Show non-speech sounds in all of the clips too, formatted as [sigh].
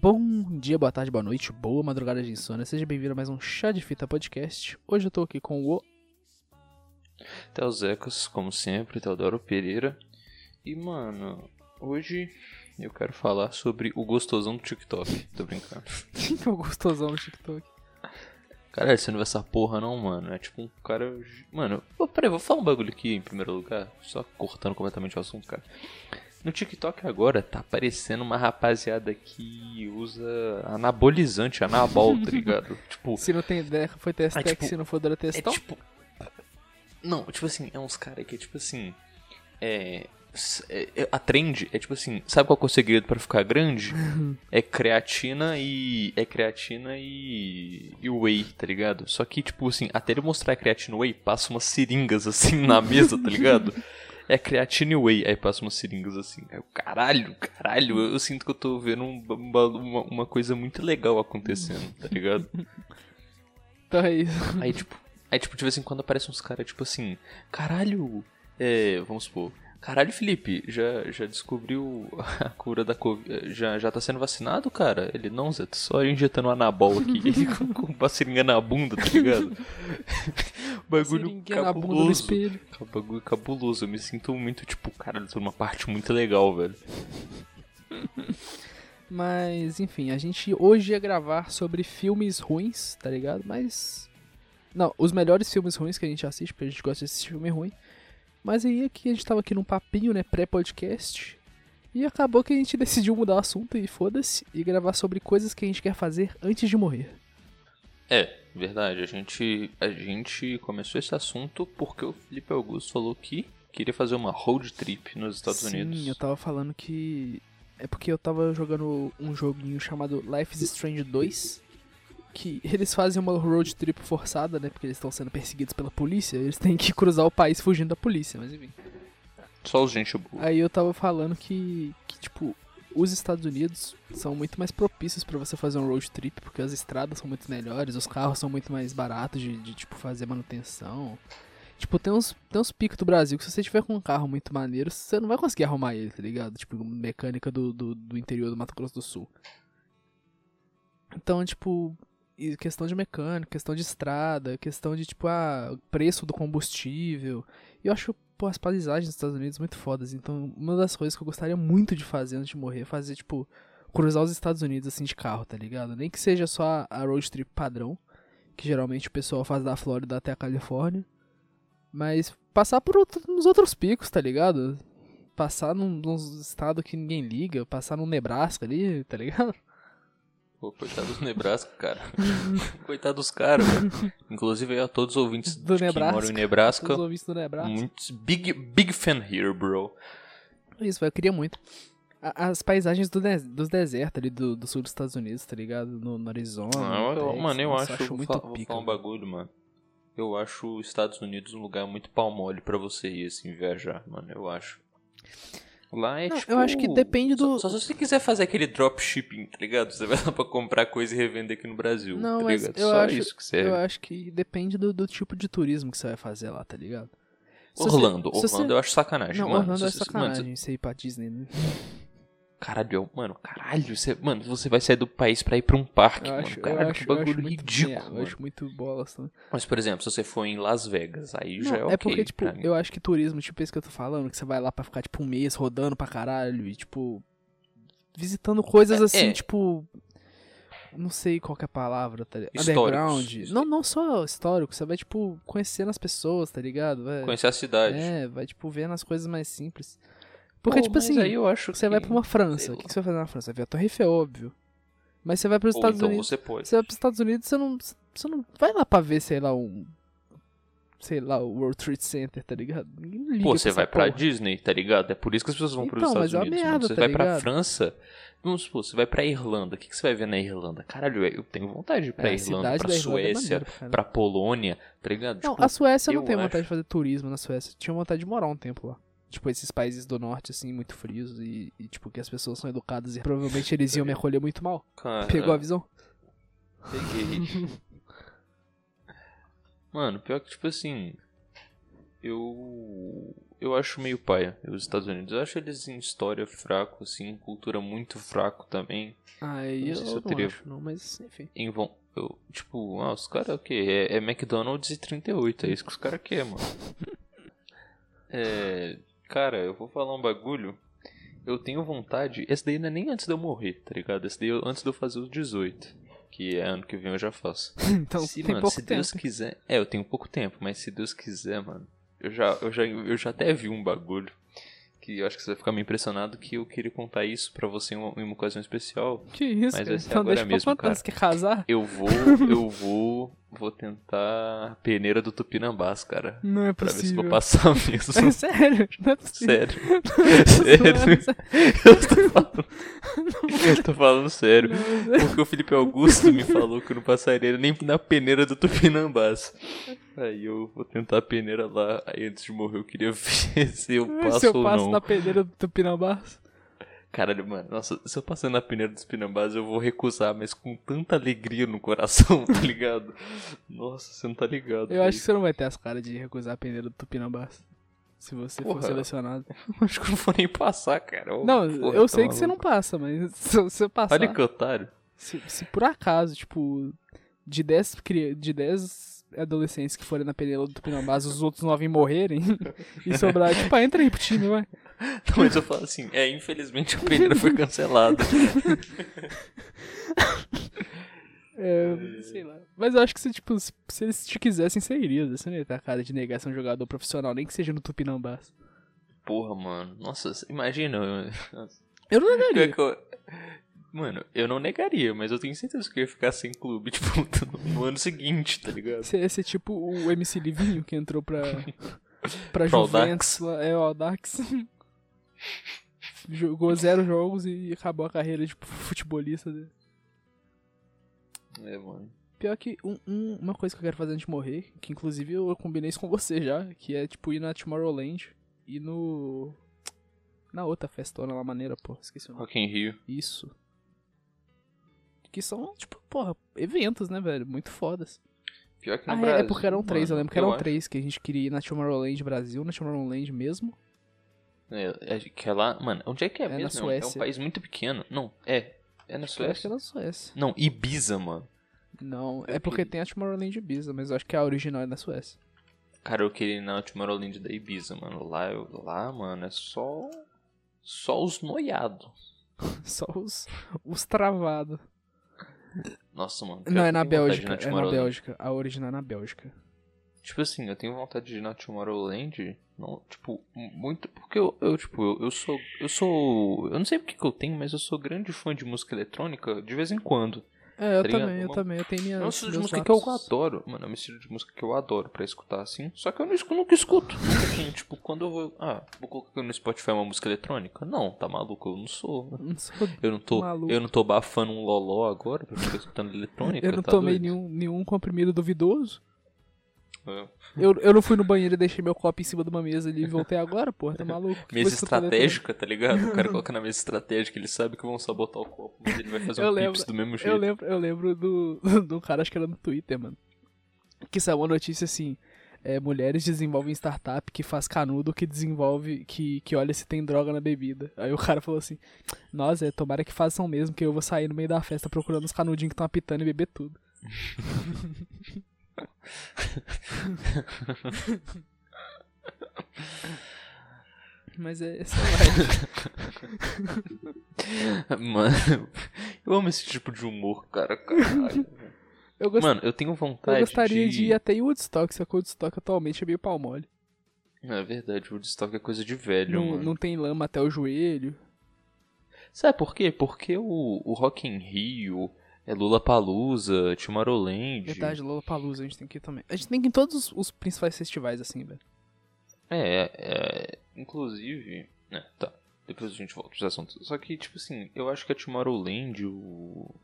Bom dia, boa tarde, boa noite, boa madrugada de insônia. Seja bem-vindo a mais um Chá de Fita Podcast. Hoje eu tô aqui com o Theo Zecas, como sempre, Teodoro Pereira. E, mano, hoje eu quero falar sobre o gostosão do TikTok. Tô brincando. Quem que é o gostosão do TikTok? Caralho, você não vê essa porra não, mano. É tipo um cara. Mano, oh, peraí, vou falar um bagulho aqui em primeiro lugar. Só cortando completamente o assunto, cara. No TikTok agora tá aparecendo uma rapaziada que usa anabolizante, anabol, tá ligado? [laughs] tipo. Se não tem ideia, foi testar É tipo- se não for dura É testão. tipo. Não, tipo assim, é uns caras que é tipo assim. É. é- é- A trend é tipo assim, sabe qual é o segredo pra ficar grande? É creatina e. É creatina e. e whey, tá ligado? Só que, tipo assim, até ele mostrar a creatina e whey, passa umas seringas assim na mesa, tá ligado? É creatina e whey, aí passa umas seringas assim. Aí eu, caralho, caralho, eu, eu sinto que eu tô vendo um uma, uma coisa muito legal acontecendo, tá ligado? Então é isso. Aí, tipo, aí, tipo, de vez em quando aparecem uns caras, tipo assim, caralho, é, vamos supor, caralho, Felipe, já, já descobriu [laughs] a cura da Covid, já, já tá sendo vacinado, cara? Ele, não, Zé, tô só injetando anabol aqui, [laughs] com, com uma seringa na bunda, tá ligado? [laughs] bagulho Seringuinha na bunda no cabuloso. Bagulho cabuloso, eu me sinto muito, tipo, caralho, tô numa parte muito legal, velho. Mas, enfim, a gente hoje ia gravar sobre filmes ruins, tá ligado? Mas. Não, os melhores filmes ruins que a gente assiste, porque a gente gosta de assistir filme ruim. Mas aí aqui a gente tava aqui num papinho, né, pré-podcast. E acabou que a gente [laughs] decidiu mudar o assunto e foda-se, e gravar sobre coisas que a gente quer fazer antes de morrer. É, verdade, a gente, a gente começou esse assunto porque o Felipe Augusto falou que queria fazer uma road trip nos Estados Sim, Unidos. eu tava falando que. É porque eu tava jogando um joguinho chamado Life is Strange 2. Que eles fazem uma road trip forçada, né? Porque eles estão sendo perseguidos pela polícia. Eles têm que cruzar o país fugindo da polícia, mas enfim. Só os gente boa. Aí eu tava falando que, que tipo, os Estados Unidos são muito mais propícios pra você fazer um road trip, porque as estradas são muito melhores, os carros são muito mais baratos de, de, tipo, fazer manutenção. Tipo, tem uns, tem uns picos do Brasil que se você tiver com um carro muito maneiro, você não vai conseguir arrumar ele, tá ligado? Tipo, mecânica do, do, do interior do Mato Grosso do Sul. Então, tipo, e questão de mecânica, questão de estrada, questão de, tipo, ah, preço do combustível. Eu acho, pô, as paisagens dos Estados Unidos muito fodas. Então, uma das coisas que eu gostaria muito de fazer antes de morrer é fazer, tipo, cruzar os Estados Unidos, assim, de carro, tá ligado? Nem que seja só a- a road trip padrão, que geralmente o pessoal faz da Flórida até a Califórnia. Mas passar por outro, nos outros picos, tá ligado? Passar num, num estado que ninguém liga, passar no Nebraska ali, tá ligado? Pô, coitado dos Nebraska, cara. [laughs] coitado dos caras. Inclusive aí a todos os ouvintes Do que Nebraska. moram em Nebraska. Os ouvintes do Nebraska. Muitos, big, big fan here, bro. Isso, eu queria muito. As paisagens do des- dos desertos ali do, do sul dos Estados Unidos, tá ligado? No, no Arizona. Ah, no eu- Texas, mano, eu acho, vou, muito vou pica. falar um bagulho, mano. Eu acho os Estados Unidos um lugar muito pau mole pra você ir, assim, viajar, mano, eu acho. Lá é Não, tipo... eu acho que depende do- Só, só se você quiser fazer aquele dropshipping, tá ligado? Você vai lá pra comprar coisa e revender aqui no Brasil, Não, tá mas ligado? eu Só acho- isso que serve. Eu acho que depende do, do tipo de turismo que você vai fazer lá, tá ligado? Você- Orlando, Orlando você- eu acho sacanagem, Não, mano. Orlando é sacanagem, Mano, você ir pra Disney, né? [laughs] caralho, eu- mano, caralho, você, mano, você vai sair do país pra ir pra um parque, Eu mano. acho, eu caralho, acho, que eu bagulho muito, ridículo, é, eu mano. acho muito bolas também. Mas, por exemplo, se você for em Las Vegas, aí já é Não, ok é porque, tipo, eu acho que turismo, tipo esse que eu tô falando, que você vai lá pra ficar, tipo, um mês rodando pra caralho e, tipo, visitando coisas É, assim, é. tipo. Não sei qual que é a palavra, tá ligado? Underground. Não, não só histórico, você vai, tipo, conhecendo as pessoas, tá ligado? Vai, Conhecer a cidade. é, vai, tipo, vendo as coisas mais simples. Porque, Pô, tipo assim, aí eu acho você que- vai pra uma França. O que que você vai fazer na França? Vai ver a Torre Eiffel, óbvio. Mas você vai pros Ou Estados então Unidos. você pode. Você vai pros Estados Unidos, você não, você não vai lá pra ver, sei lá, um. Sei lá, o World Trade Center, tá ligado? Ninguém liga Pô, pra você vai pra porra. Disney, tá ligado? É por isso que as pessoas vão pros Então, Estados mas é Unidos. merda, Você tá vai pra ligado? França. Vamos supor, você vai pra Irlanda. O que, que você vai ver na Irlanda? Caralho, eu tenho vontade de ir pra É, Irlanda, pra é Suécia, maneiro, cara. pra Polônia, tá ligado? Não, Tipo, a Suécia eu não tenho vontade de fazer turismo na Suécia. Tinha vontade de morar um tempo lá. Tipo, esses países do norte, assim, muito frios e, e, tipo, que as pessoas são educadas e provavelmente eles iam me acolher muito mal. Cara, Pegou a visão? Peguei. Mano, pior que, tipo assim. Eu. Eu acho meio paia os Estados Unidos. Eu acho eles em história fraco, assim, cultura muito fraco também. Não eu sei se não eu teria- acho, não, mas enfim. Em vão. Eu, tipo, ah, os caras o quê? É, é McDonald's e 38, é isso que os caras querem, mano. [laughs] É. Cara, eu vou falar um bagulho. Eu tenho vontade. Esse daí não é nem antes de eu morrer, tá ligado? Esse daí é antes de eu fazer os 18. Que é ano que vem eu já faço. [laughs] Então se, tem mano, pouco se tempo. Deus quiser. É, eu tenho pouco tempo, mas se Deus quiser, mano. Eu já, eu já, eu já até vi um bagulho. Que eu acho que você vai ficar meio impressionado que eu queria contar isso pra você em uma, em uma ocasião especial. Que isso, Mas cara? vai ser Então agora mesmo, cara. quer casar? Eu vou. eu [laughs] vou. Vou tentar a peneira do Tupinambás, cara. Não é Pra ver se possível. vou passar [laughs] mesmo. É [laughs] sério? Não é possível. Sério. [laughs] Sério. Sério. Eu tô falando. Eu tô falando sério. Porque o Felipe Augusto me falou que eu não passaria nem na peneira do Tupinambás. Aí eu vou tentar a peneira lá. Aí antes de morrer eu queria ver se eu passo Se eu ou passo não. na peneira do Tupinambás. Caralho, mano, nossa, se eu passar na peneira dos Pinambás eu vou recusar, mas com tanta alegria no coração, [laughs] tá ligado? Nossa, você não tá ligado. Eu acho que você não vai ter as caras de recusar a peneira do Tupinambás. Se você for Porra. selecionado. [laughs] acho que eu não vou nem passar, cara. Ô, Não, porra, eu tá sei que você não passa, mas [laughs] se você passar. Olha que otário. Se, se por acaso, tipo, de 10, cri- de 10 adolescentes que forem na peneira do Tupinambás, os outros 9 morrerem [laughs] e sobrar, tipo, ah, entra aí pro time, vai. Não, [laughs] mas eu falo assim, é, infelizmente a peneira foi cancelada. [laughs] É, sei lá. Mas eu acho que se, tipo, se, se eles te quisessem, você iria. Você não ia ter a cara de negar ser um jogador profissional, nem que seja no Tupinambás. Porra, mano. Nossa, imagina. eu- não negaria. eu- Mano, eu não negaria, mas eu tenho certeza que eu ia ficar sem clube, [laughs] tipo, no ano seguinte, tá ligado? Você ia ser tipo o MC Livinho que entrou pra, [laughs] pra Juventus. lá- É, o Audax. [laughs] Jogou zero jogos e acabou a carreira de futebolista dele. É, mano. Pior que um- um- uma coisa que eu quero fazer antes de morrer, que inclusive eu combinei isso com você já, que é tipo ir na Tomorrowland e no. Na outra festona lá maneira, pô, esqueci o nome. Rock in Rio. Isso. Que são, tipo, porra, eventos, né, velho? Muito fodas. Pior que no Ah, é, Brasil, é porque eram três, eu mano, lembro que eram três, que a gente queria ir na Tomorrowland Brasil, na Tomorrowland mesmo. É, é que é lá. Mano, onde é que é, É na mesmo? É um- É um Suécia. país muito pequeno. Não, é. É na Eu acho que Suécia? era na Suécia. Não, Ibiza, mano. Não, Eu é porque queria- tem a Tomorrowland Ibiza, mas eu acho que a original é na Suécia. Cara, eu queria ir na Tomorrowland da Ibiza, mano. Lá, eu, lá mano, é só. Só os noiados. [laughs] Só os, os travados. Nossa, mano. Não, é na Bélgica, é na. Bélgica. A original é na Bélgica. Tipo assim, eu tenho vontade de ir na Tomorrowland. Não, tipo, muito. Porque eu, eu tipo, eu, eu sou. Eu sou. Eu não sei porque que eu tenho, mas eu sou grande fã de música eletrônica de vez em quando. É, eu Tá também, eu Uma- também. Eu tenho minhas. É um estilo de música que eu adoro. Mano, é um estilo de música que eu adoro pra escutar assim. Só que eu não nunca escuto. Assim, tipo, quando eu vou. Ah, vou colocar no Spotify uma música eletrônica? Não, tá maluco, eu não sou. Não sou- Eu não tô, Maluco. eu não tô bafando um loló agora pra ficar escutando eletrônica. Eu não tá tomei doido? nenhum, nenhum comprimido duvidoso. É. Eu, eu não fui no banheiro e deixei meu copo em cima de uma mesa ali e voltei agora, porra, tá maluco? Mesa estratégica, tá ligado? O cara coloca na mesa estratégica, ele sabe que vão sabotar o copo, mas ele vai fazer Eu um lembro- pips do mesmo jeito. Eu lembro, eu lembro do, do cara, acho que era no Twitter, mano. Que saiu uma notícia assim: é, mulheres desenvolvem startup que faz canudo que desenvolve, que, que olha se tem droga na bebida. Aí o cara falou assim: Nossa, é, tomara que façam mesmo, que eu vou sair no meio da festa procurando os canudinhos que estão apitando e beber tudo. [laughs] [laughs] Mas é, sei lá. [laughs] Mano, eu amo esse tipo de humor, cara. Caralho. [laughs] Eu, gost- Mano, eu tenho eu vontade gostaria de... de ir até em Woodstock, só que o Woodstock atualmente é meio pau mole. É verdade, o Woodstock é coisa de velho, Não, mano. não tem lama até o joelho. Sabe por quê? Porque o, o Rock in Rio, é Lula Palusa, Tomorrowland. Verdade, Lollapalooza, a gente tem que ir também. A gente tem que ir em todos os, principais festivais, assim, velho. É, é, inclusive, né, tá. Depois a gente volta pros assuntos. Só que, tipo assim, eu acho que a Tomorrowland, o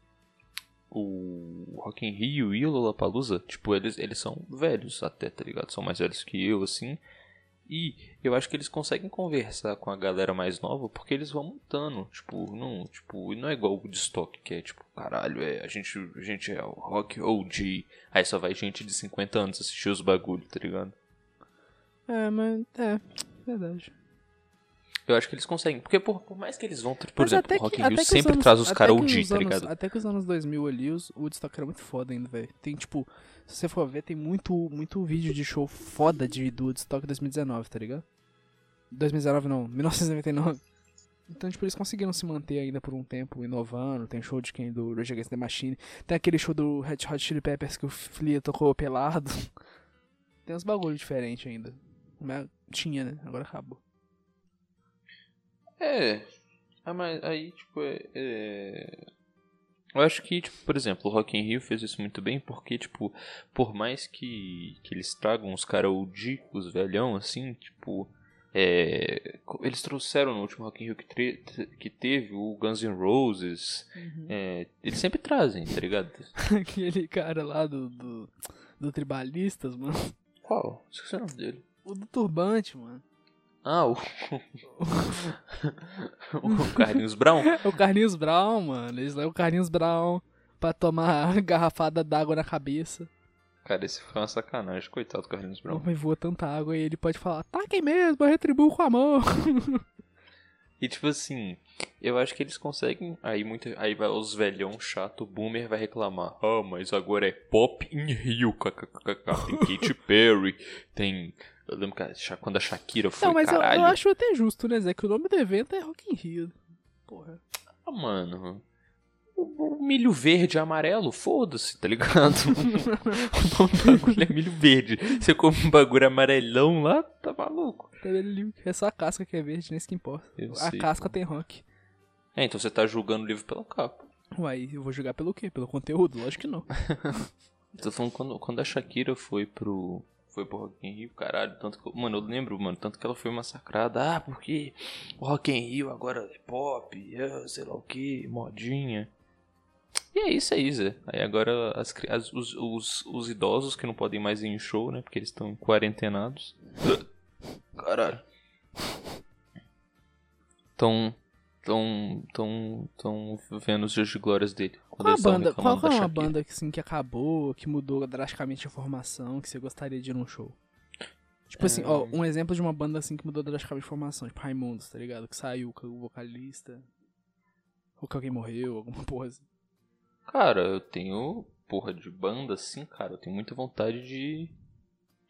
o Rock in Rio e o Lollapalooza, tipo, eles, eles são velhos até, tá ligado? São mais velhos que eu, assim. E eu acho que eles conseguem conversar com a galera mais nova porque eles vão mutando. Tipo, não, tipo, não é igual o de estoque, que é tipo, caralho, é, a gente, a gente é o rock OG. Aí só vai gente de 50 anos assistir os bagulho, tá ligado? É, mas. É, verdade. Eu acho que eles conseguem. Porque por, por mais que eles vão, por Mas exemplo, o Rock in Rio sempre anos- traz os caras OG, tá ligado? Até que os anos 2000 ali, os, o Woodstock era muito foda ainda, velho. Tem, tipo, se você for ver, tem muito, muito vídeo de show foda de, do Woodstock 2019, tá ligado? 2019 não, 1999. Então, tipo, eles conseguiram se manter ainda por um tempo, inovando. Tem show de quem? Do Rage Against the Machine. Tem aquele show do Red Hot Chili Peppers que o Flea tocou pelado. [laughs] Tem uns bagulho diferentes ainda. Mas tinha, né? Agora acabou. É. Ah, mas aí, tipo, é, é- Eu acho que, tipo, por exemplo, o Rock in Rio fez isso muito bem porque, tipo, por mais que, que eles tragam os caras OG, os velhão, assim, tipo... É, eles trouxeram no último Rock in Rio que, que teve o Guns N' Roses. é, eles sempre trazem, tá ligado? [laughs] Aquele cara lá do, do, do Tribalistas, mano. Qual? Esqueci o nome dele. O do turbante, mano. Ah, o. [laughs] o Carlinhos Brown? É o Carlinhos Brown, mano. Eles levam o Carlinhos Brown pra tomar [laughs] garrafada d'água na cabeça. Cara, esse foi uma sacanagem. Coitado do Carlinhos O Brown. homem voa tanta água e ele pode falar, taquem mesmo, eu retribuo com a mão. [laughs] E tipo assim, eu acho que eles conseguem. Aí muito, aí vai os velhão chato, boomer vai reclamar. Ah, mas agora é Pop in Rio. kkkk, Tem Katy Perry, tem. Eu lembro que quando a Shakira foi, Não, mas eu, caralho. eu acho até justo, né, Zé? Que o nome do evento é Rock in Rio. Porra. Ah, mano. O, o milho verde e amarelo, foda-se, tá ligado? [laughs] o bagulho é milho verde. Você come um bagulho amarelão lá, tá maluco. Tá? É só a casca que é verde, nem isso que importa. Eu a sei, casca tem rock. É, então você tá julgando o livro pela capa. Uai, eu vou jogar pelo quê? Pelo conteúdo? Lógico que não. [laughs] Tô falando quando, quando a Shakira foi pro. Foi pro Rock in Rio, caralho. Tanto que, mano, eu lembro, mano, tanto que ela foi massacrada. Ah, porque o Rock in Rio agora é pop, é, sei lá o que, modinha. E é isso aí, Zé. Aí agora as, as- os, os, os idosos que não podem mais ir em show, né? Porque eles estão quarentenados. Caralho. Tão. Tão. Tão. Tão vendo os dias de glórias dele. Qual a banda, qual, é uma banda que, assim, que acabou, que mudou drasticamente a formação, que você gostaria de ir num show? Tipo assim, ó, um exemplo de uma banda assim que mudou drasticamente a formação, tipo Raimundos, tá ligado? Que saiu com o vocalista. Ou que alguém morreu, alguma [laughs] porra assim. Cara, eu tenho. Porra, de banda assim, cara, eu tenho muita vontade de.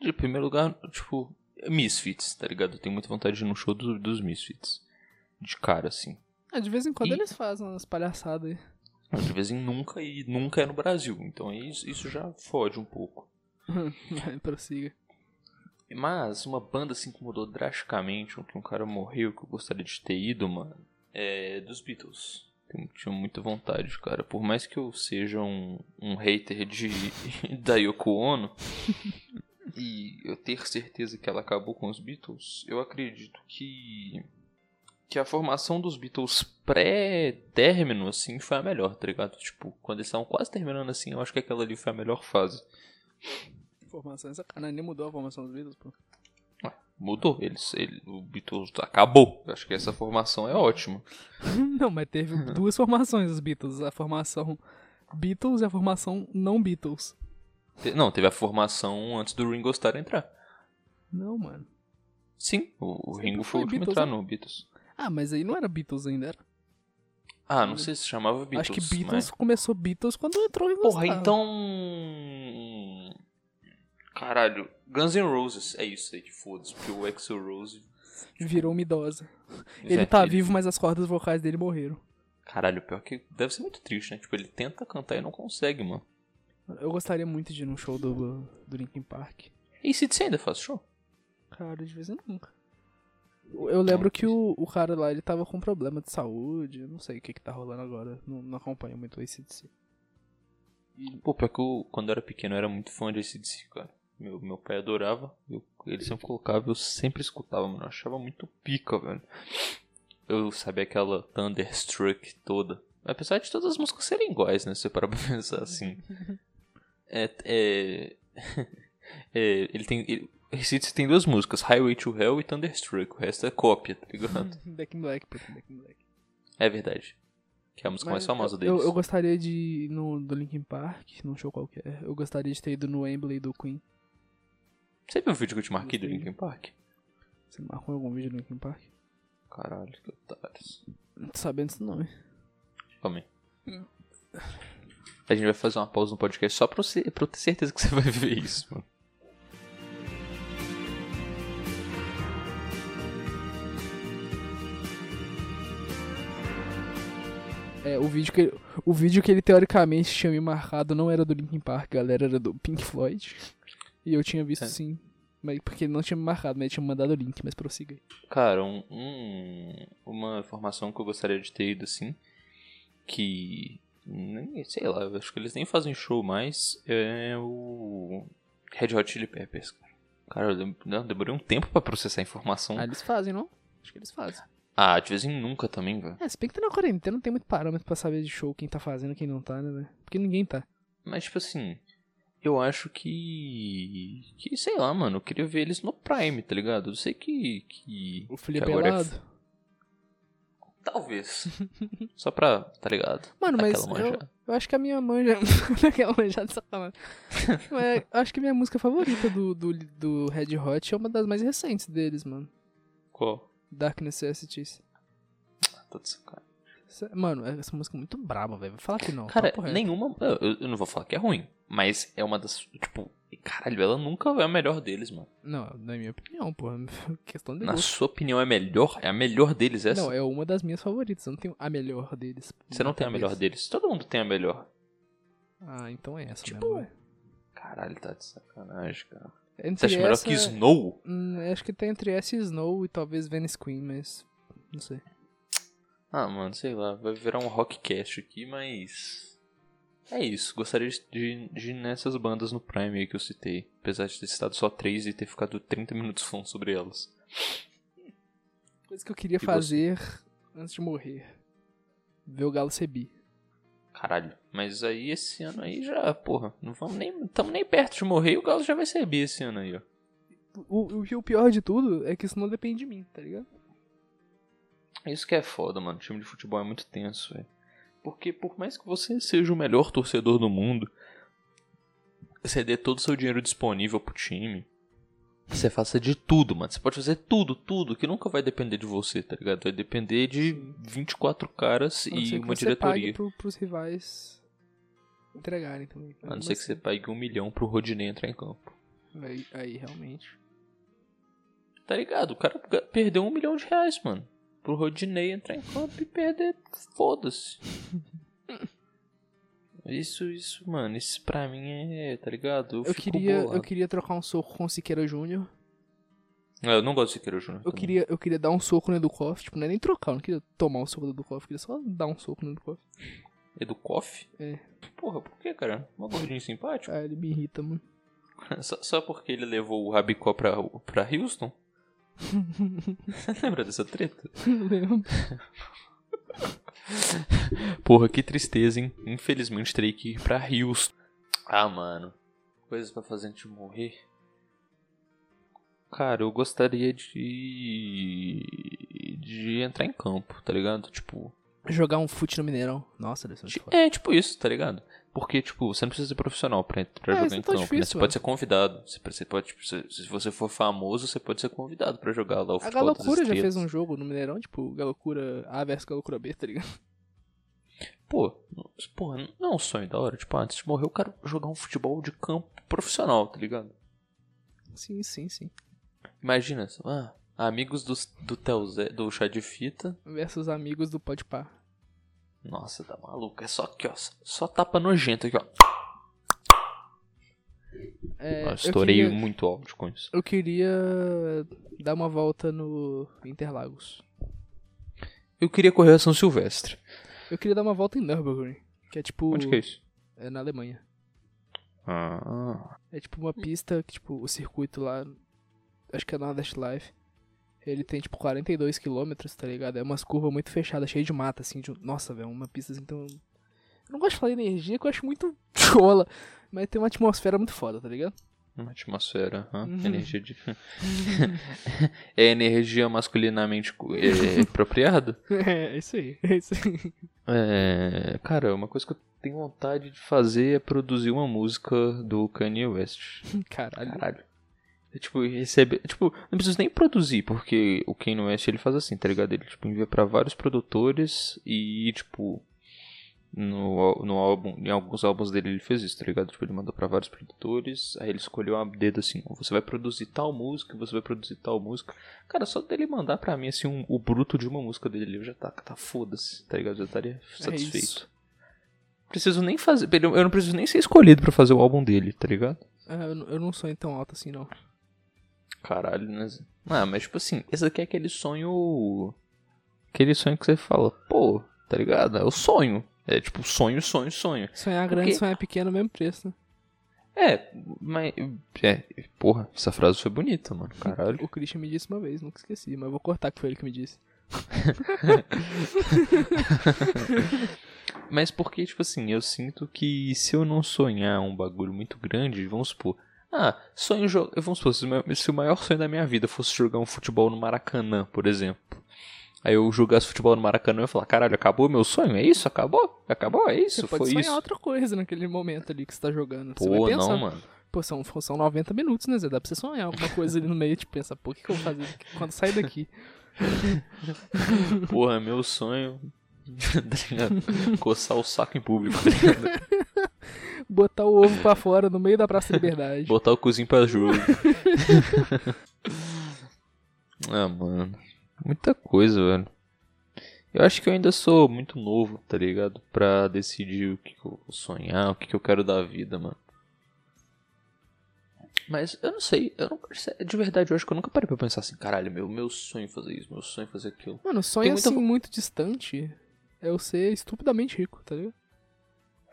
De primeiro lugar, tipo. Misfits, tá ligado? Eu tenho muita vontade de ir no show do- dos Misfits. De cara, assim. Ah, de vez em quando E- eles fazem umas palhaçadas aí. De vez em nunca e nunca é no Brasil. Então aí isso, isso já fode um pouco. [laughs] Prossiga. Mas uma banda assim que mudou drasticamente, que um cara morreu, que eu gostaria de ter ido, mano, é dos Beatles. Tenho- Tinha muita vontade, cara. Por mais que eu seja um, um hater de [laughs] da Yoko Ono [laughs] e eu ter certeza que ela acabou com os Beatles, eu acredito que que a formação dos Beatles pré-término, assim, foi a melhor, tá ligado? Tipo, quando eles estavam quase terminando assim, eu acho que aquela ali foi a melhor fase. Formação é sacanagem, nem mudou a formação dos Beatles, pô. Mudou, eles, ele, o Beatles acabou. Eu acho que essa formação é ótima. [laughs] Não, mas teve [laughs] duas formações dos Beatles. A formação Beatles e a formação não Beatles. Te- Não, teve a formação antes do Ringo Starr entrar. Não, mano. Sim, o, o Ringo foi o último a Beatles, entrar né? no Beatles. Ah, mas aí não era Beatles ainda, era? Ah, não sei se chamava Beatles. Acho que Beatles mas- começou Beatles quando entrou em Porra, então. Caralho, Guns N' Roses. É isso aí que foda-se, porque o Axel Rose. Virou uma idosa. Ele Velho, tá vivo, mas as cordas vocais dele morreram. Caralho, pior que deve ser muito triste, né? Tipo, ele tenta cantar e não consegue, mano. Eu gostaria muito de ir num show do, do Linkin Park. E se você ainda faz show? Cara, de vez em nunca. Eu lembro que o, o cara lá, ele tava com problema de saúde. Eu não sei o que que tá rolando agora. Não, não acompanho muito o ACDC. Pô, pior que eu, quando eu era pequeno, eu era muito fã de ACDC, cara. Meu, meu pai adorava, eu, ele sempre colocava, eu sempre escutava, mano. Eu achava muito pica, velho. Eu sabia aquela Thunderstruck toda. Apesar de todas as músicas serem iguais, né? Se você parar pra [laughs] pensar assim. [laughs] É. é, [laughs] é, ele tem. ele- Recites tem duas músicas, Highway to Hell e Thunderstruck. O resto é cópia, tá ligado? Back in Black, in Back in Black. é verdade. Que é a música mais Mas famosa eu, deles. Eu, eu gostaria de ir no do Linkin Park, num show qualquer. Eu gostaria de ter ido no Wembley do Queen. Você viu o vídeo que eu te marquei do. Linkin Park? Você marcou algum vídeo do Linkin Park? Caralho, que otários. Não tô sabendo não, hein? Calma aí. A gente vai fazer uma pausa no podcast só pra, você, pra eu ter certeza que você vai ver isso, mano. É, o vídeo, que, o vídeo que ele teoricamente tinha me marcado não era do Linkin Park, galera, era do Pink Floyd. E eu tinha visto É. sim. Mas porque ele não tinha me marcado, mas ele tinha me mandado o link, mas prossiga aí. Cara, um, um- uma informação que eu gostaria de ter ido assim, que nem, sei lá, acho que eles nem fazem show mais, é o Red Hot Chili Peppers, cara. Cara, eu demorei um tempo pra processar a informação. Ah, eles fazem, não? Acho que eles fazem. Ah, de vez em nunca também, velho. É, se bem que tá na quarentena, não tem muito parâmetro pra saber de show quem tá fazendo e quem não tá, né, velho? Porque ninguém tá. Mas, tipo assim, eu acho que. Que, sei lá, mano, eu queria ver eles no Prime, tá ligado? Eu sei que. que O Felipe que agora é. Talvez. [laughs] Só pra, tá ligado? Mano, mas eu, eu acho que a minha manja. [laughs] Aquela manjada sacanagem. [laughs] mas eu acho que a minha música favorita do, do, do Red Hot é uma das mais recentes deles, mano. Qual? Dark Necessities. Tô de sacanagem. Mano, essa música é muito braba, velho. Vai falar que não. Cara, nenhuma. Eu, eu não vou falar que é ruim, mas é uma das. Tipo, caralho, ela nunca é a melhor deles, mano. Não, na minha opinião, pô. [laughs] Questão de Na gosto. sua opinião, é melhor? É a melhor deles essa? Não, é uma das minhas favoritas. Eu não tenho a melhor deles. Você não tem a melhor deles. Todo mundo tem a melhor. Ah, então é essa Tipo, mesmo, velho. Caralho, tá de sacanagem, cara. Entre Você acha melhor essa- que Snow? Hum, acho que tá entre essa e Snow e talvez Venice Queen, mas. Não sei. Ah, mano, sei lá, vai virar um rockcast aqui, mas. É isso, gostaria de, de, de ir nessas bandas no Prime aí que eu citei. Apesar de ter citado só três e ter ficado 30 minutos falando sobre elas. Coisa que eu queria E você? fazer antes de morrer. Ver o Galo Cebi. Caralho, mas aí esse ano aí já, porra, não vamos nem. Tamo nem perto de morrer e o Galo já vai ser bi esse ano aí, ó. O, o, o pior de tudo é que isso não depende de mim, tá ligado? Isso que é foda, mano. O time de futebol é muito tenso, velho. Porque por mais que você seja o melhor torcedor do mundo, você dê todo o seu dinheiro disponível pro time. Você faça de tudo, mano. Você pode fazer tudo, tudo, que nunca vai depender de você, tá ligado? Vai depender de Sim. 24 caras e uma você diretoria. pague pro, pros rivais entregarem também. A não ser que você pague um milhão pro Rodinei entrar em campo. Aí, aí realmente. Tá ligado? O cara perdeu um milhão de reais, mano. Pro Rodinei entrar em campo e perder. Foda-se. [laughs] Isso, isso, mano, isso pra mim é, tá ligado? Eu, Eu queria, bolado. eu queria trocar um soco com o Siqueira Júnior. Ah, eu não gosto de Siqueira Júnior. Eu também. queria, eu queria dar um soco no Edukov. Tipo, não é nem trocar, eu não queria tomar um soco do Edukov. Eu queria só dar um soco no Edukov. Edu Koff? É. Porra, por que, cara? Uma gordinho simpático? Ah, ele me irrita, mano. [laughs] Só, só porque ele levou o Rabicó pra, pra Houston? [laughs] [laughs] Lembra dessa treta? Lembro. Porra, que tristeza, hein? Infelizmente terei que ir pra Houston. Ah, mano. Coisas pra fazer antes de morrer. Cara, eu gostaria de. de entrar em campo, tá ligado? Tipo. Jogar um fute no Mineirão. Nossa, deve ser. É, tipo isso, tá ligado? Porque, tipo, você não precisa ser profissional pra, pra É, jogar isso em campo. né? difícil, Você mano. pode ser convidado. Você, você pode, tipo, se, se você for famoso, você pode ser convidado pra jogar lá o A futebol das Galocura já fez um jogo no Mineirão, tipo, Galocura A versus Galocura B, tá ligado? Pô, porra, não é um sonho da hora. Tipo, antes de morrer, eu quero jogar um futebol de campo profissional, tá ligado? Sim, sim, sim. Imagina, ah, amigos do, do Telzé, do chá de fita. Versus amigos do Podpah. Nossa, tá maluco. É só aqui, ó. Só tapa nojento aqui, ó. É, eu eu estourei queria- muito áudio com isso. Eu queria dar uma volta no Interlagos. Eu queria correr a São Silvestre. Eu queria dar uma volta em Nürburgring, que é tipo. Onde que é isso? É na Alemanha. Ah, É tipo uma pista que, tipo, o circuito lá. Acho que é Nordeste Life. Ele tem, tipo, 42 quilômetros, tá ligado? É umas curvas muito fechadas, cheio de mata, assim. De... Nossa, velho, uma pista assim, então. Eu não gosto de falar energia, que eu acho muito [laughs] chola. Mas tem uma atmosfera muito foda, tá ligado? Uma atmosfera, hã? Uhum. energia de. [laughs] é energia masculinamente é, apropriada? [laughs] É, é isso aí, é isso aí. É, cara, uma coisa que eu tenho vontade de fazer é produzir uma música do Kanye West. Caralho. Caralho. É, tipo, recebe. Tipo, não preciso nem produzir, porque o Kanye West ele faz assim, tá ligado? Ele tipo, envia pra vários produtores e, tipo. No, no álbum, em alguns álbuns dele ele fez isso, tá ligado? Tipo, ele mandou pra vários produtores, aí ele escolheu a dedo assim, você vai produzir tal música, você vai produzir tal música. Cara, só dele mandar pra mim assim um, o bruto de uma música dele, eu já tá, tá foda-se, tá ligado? Eu já estaria satisfeito. isso. Preciso nem fazer, eu não preciso nem ser escolhido pra fazer o álbum dele, tá ligado? Ah, eu, não- sonho tão alto assim, não. Caralho, né? Ah, mas tipo assim, esse aqui é aquele sonho. Aquele sonho que você fala, pô, tá ligado? É o sonho. É tipo sonho, sonho, sonho. Sonhar grande, quê? sonhar pequeno, mesmo preço, né? É, mas. É, porra, essa frase foi bonita, mano. Caralho. O Christian me disse uma vez, nunca esqueci, mas eu vou cortar que foi ele que me disse. [laughs] Mas porque, tipo assim, eu sinto que se eu não sonhar um bagulho muito grande, vamos supor. Ah, sonho jogar. Vamos supor, se o, maior sonho da minha vida fosse jogar um futebol no Maracanã, por exemplo. Aí eu jogasse futebol no Maracanã e ia falar, caralho, acabou meu sonho? É isso? Acabou? Acabou? É isso? Você pode Foi sonhar isso? outra coisa naquele momento ali que você tá jogando. você vai Pô, pensar, não, mano. pô, são, são 90 minutos, né, Zé? Dá pra você sonhar alguma coisa ali no meio, tipo, pensar, pô, o que, que eu vou fazer quando sair daqui? [laughs] Porra, meu sonho. [laughs] tá? Coçar o saco em público, tá ligado? [laughs] Botar o ovo pra fora no meio da Praça da Liberdade. Botar o cozinho pra jogo. [laughs] ah, mano. Muita coisa, velho. Eu acho que eu ainda sou muito novo, tá ligado? Pra decidir o que, que eu vou sonhar, o que, que eu quero da vida, mano. Mas eu não sei, eu não, de verdade, eu acho que eu nunca parei pra pensar assim, caralho, meu, meu sonho é fazer isso, meu sonho é fazer aquilo. Mano, sonho Tem muita assim muito distante é eu ser estupidamente rico, tá ligado?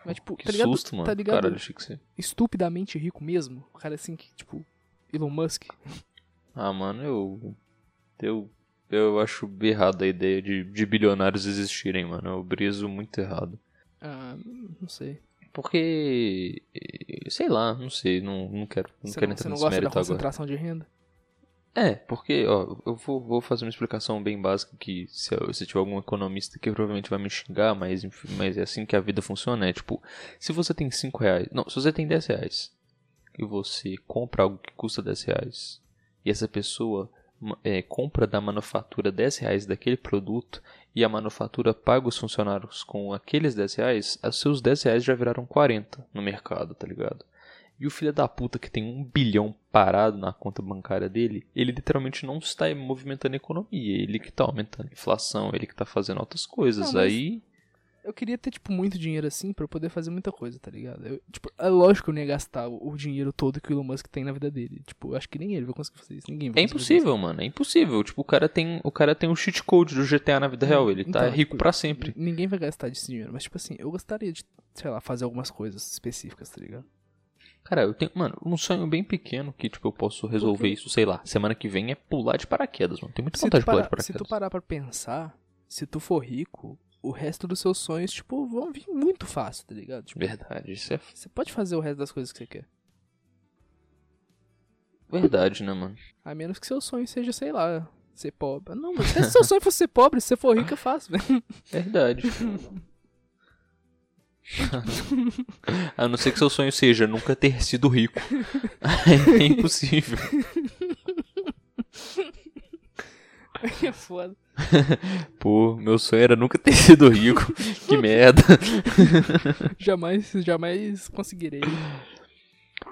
Mas, tipo, Que tá ligado? susto, mano. Tá ligado? Caralho, achei que você... Estupidamente rico mesmo. O cara assim que, tipo, Elon Musk. Ah, mano, eu. Eu. Eu acho errado a ideia de, de bilionários existirem, mano. Eu briso muito errado. Ah, não sei. Porque. Sei lá, não sei, não, não quero, não Você quero não, entrar você não gosta da mérito agora. concentração de renda? É, porque, ó, eu vou, vou fazer uma explicação bem básica que se, se tiver algum economista que provavelmente vai me xingar, mas, mas é assim que a vida funciona, é tipo, se você tem 5 reais, não, se você tem 10 reais e você compra algo que custa 10 reais e essa pessoa é, compra da manufatura 10 reais daquele produto e a manufatura paga os funcionários com aqueles 10 reais, os seus 10 reais já viraram 40 no mercado, tá ligado? E o filho da puta que tem um bilhão parado na conta bancária dele, ele literalmente não está movimentando a economia. Ele que tá aumentando a inflação, ele que tá fazendo outras coisas. Não, Aí. Eu queria ter, tipo, muito dinheiro assim pra eu poder fazer muita coisa, tá ligado? Eu, tipo, é lógico que eu não ia gastar o, dinheiro todo que o Elon Musk tem na vida dele. Tipo, eu acho que nem ele vai conseguir fazer isso. Ninguém vai É impossível, mano. É impossível. Tipo, o cara tem. O cara tem um cheat code do GTA na vida real. Ele tá Então, rico tipo, pra isso. sempre. Ninguém vai gastar desse dinheiro. Mas, tipo assim, eu gostaria de, sei lá, fazer algumas coisas específicas, tá ligado? Cara, eu tenho. Mano, um sonho bem pequeno que, tipo, eu posso resolver isso, sei lá, semana que vem é pular de paraquedas, mano. Tem muita Se vontade de pular de parar, se paraquedas. tu parar pra pensar, se tu for rico, o resto dos seus sonhos, tipo, vão vir muito fácil, tá ligado? Tipo, Verdade, isso é você pode fazer o resto das coisas que você quer. verdade, né, mano? A menos que seu sonho seja, sei lá, ser pobre. Não, mas se seu sonho fosse ser pobre, se você for rico, é fácil, velho. Verdade. [laughs] [laughs] A não ser que seu sonho seja nunca ter sido rico. [laughs] é impossível. [laughs] É foda. Pô, meu sonho era nunca ter sido rico. Que merda. Jamais, jamais conseguirei.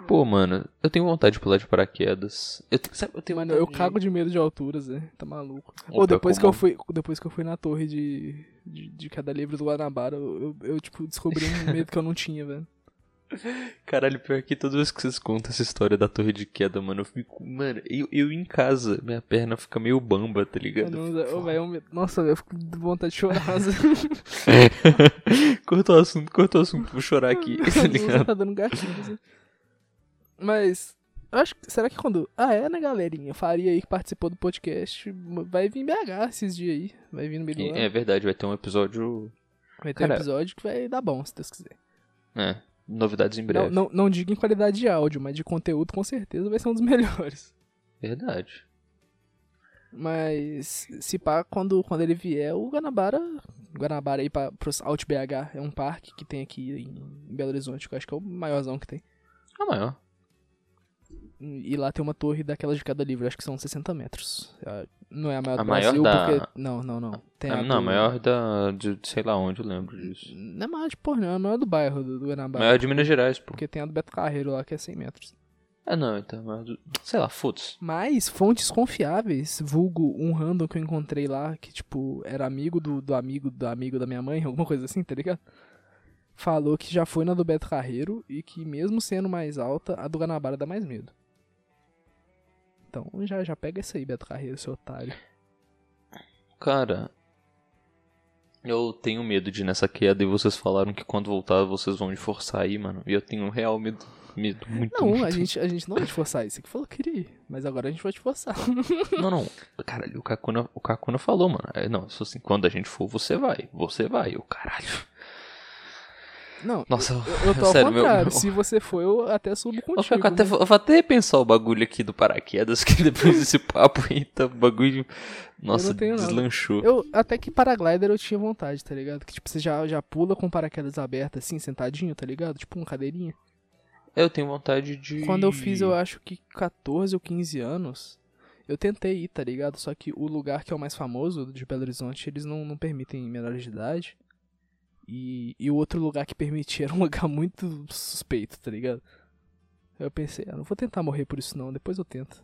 Pô, mano, eu tenho vontade de pular de paraquedas. Eu, sabe, eu tenho Mano, eu de- cago de medo de alturas, né? Tá maluco. Ou Ou depois que eu fui, depois que eu fui na torre de, de, de cada livro do Guanabara, eu, eu, eu, tipo, descobri um [laughs] medo que eu não tinha, velho. Caralho, pior que todas as vezes que vocês contam essa história da torre de queda, mano, eu fico. Mano, eu, eu em casa, minha perna fica meio bamba, tá ligado? não- ô, velho, eu Nossa, eu fico com vontade de chorar. [laughs] Corta o assunto, corta o assunto, vou chorar aqui, [laughs] tá ligado? tá dando gatilho. Zé. Mas, eu acho que. Será que quando. Ah, é, né, galerinha? Faria aí que participou do podcast. Vai vir BH esses dias aí. Vai vir no meio do ano. É verdade, vai ter um episódio. Vai ter um cara- episódio que vai dar bom, se Deus quiser. É, novidades em Não, breve. não, não digo em qualidade de áudio, mas de conteúdo com certeza vai ser um dos [laughs] melhores. Verdade. Mas se pá, quando, quando ele vier, o Guanabara. Guanabara aí pra, pros Alt BH é um parque que tem aqui em, Belo Horizonte, que eu acho que é o maiorzão que tem. A maior. E lá tem uma torre daquelas de cada livro, acho que são 60 metros. Ah, Não é a maior A do maior Brasil, da- porque. Não, não, não. Tem a não, a do- maior da. De, sei lá onde, eu lembro disso. Não é maior de porra, não. É a maior do bairro do, do Guanabara. Maior de Minas Gerais, pô. Porque tem a do Beto Carreiro lá, que é 100 metros. Ah, não, então. Maior do... Sei lá, foda-se. Mas fontes confiáveis, vulgo um random que eu encontrei lá, que tipo, era amigo do, do amigo do amigo da minha mãe, [laughs] alguma coisa assim, tá ligado? Falou que já foi na do Beto Carreiro e que mesmo sendo mais alta, a do Guanabara dá mais medo. Então já, já pega essa aí, Beto Carreiro, seu otário. Cara. Eu tenho medo de ir nessa queda e vocês falaram que quando voltar vocês vão me forçar aí, mano. E eu tenho um real medo. Medo muito. Não, muito. a gente, a gente não vai te forçar isso. Você que falou que queria ir, mas agora a gente vai te forçar. [laughs] Não, não. Caralho, o Kakuna, o Kakuna falou, mano. É, não, isso assim, quando a gente for, você vai. Você vai. O caralho. Não, Nossa, eu, eu tô ao sério, meu- contrário. meu- Se você for, eu até subo Eu, contigo. fico até, eu vou até repensar o bagulho aqui do paraquedas, [laughs] que depois desse papo aí, tá, o bagulho. Nossa, nada. deslanchou. Eu, até que paraglider eu tinha vontade, tá ligado? Que tipo, você já, já pula com paraquedas abertas assim, sentadinho, tá ligado? Tipo uma cadeirinha. Eu tenho vontade de. Quando eu fiz, eu acho que 14 ou 15 anos, eu tentei ir, tá ligado? Só que o lugar que é o mais famoso de Belo Horizonte, eles não, não permitem menores de idade. E, e o outro lugar que permitia era um [laughs] lugar muito suspeito, tá ligado? Eu pensei, ah, não vou tentar morrer por isso não, depois eu tento.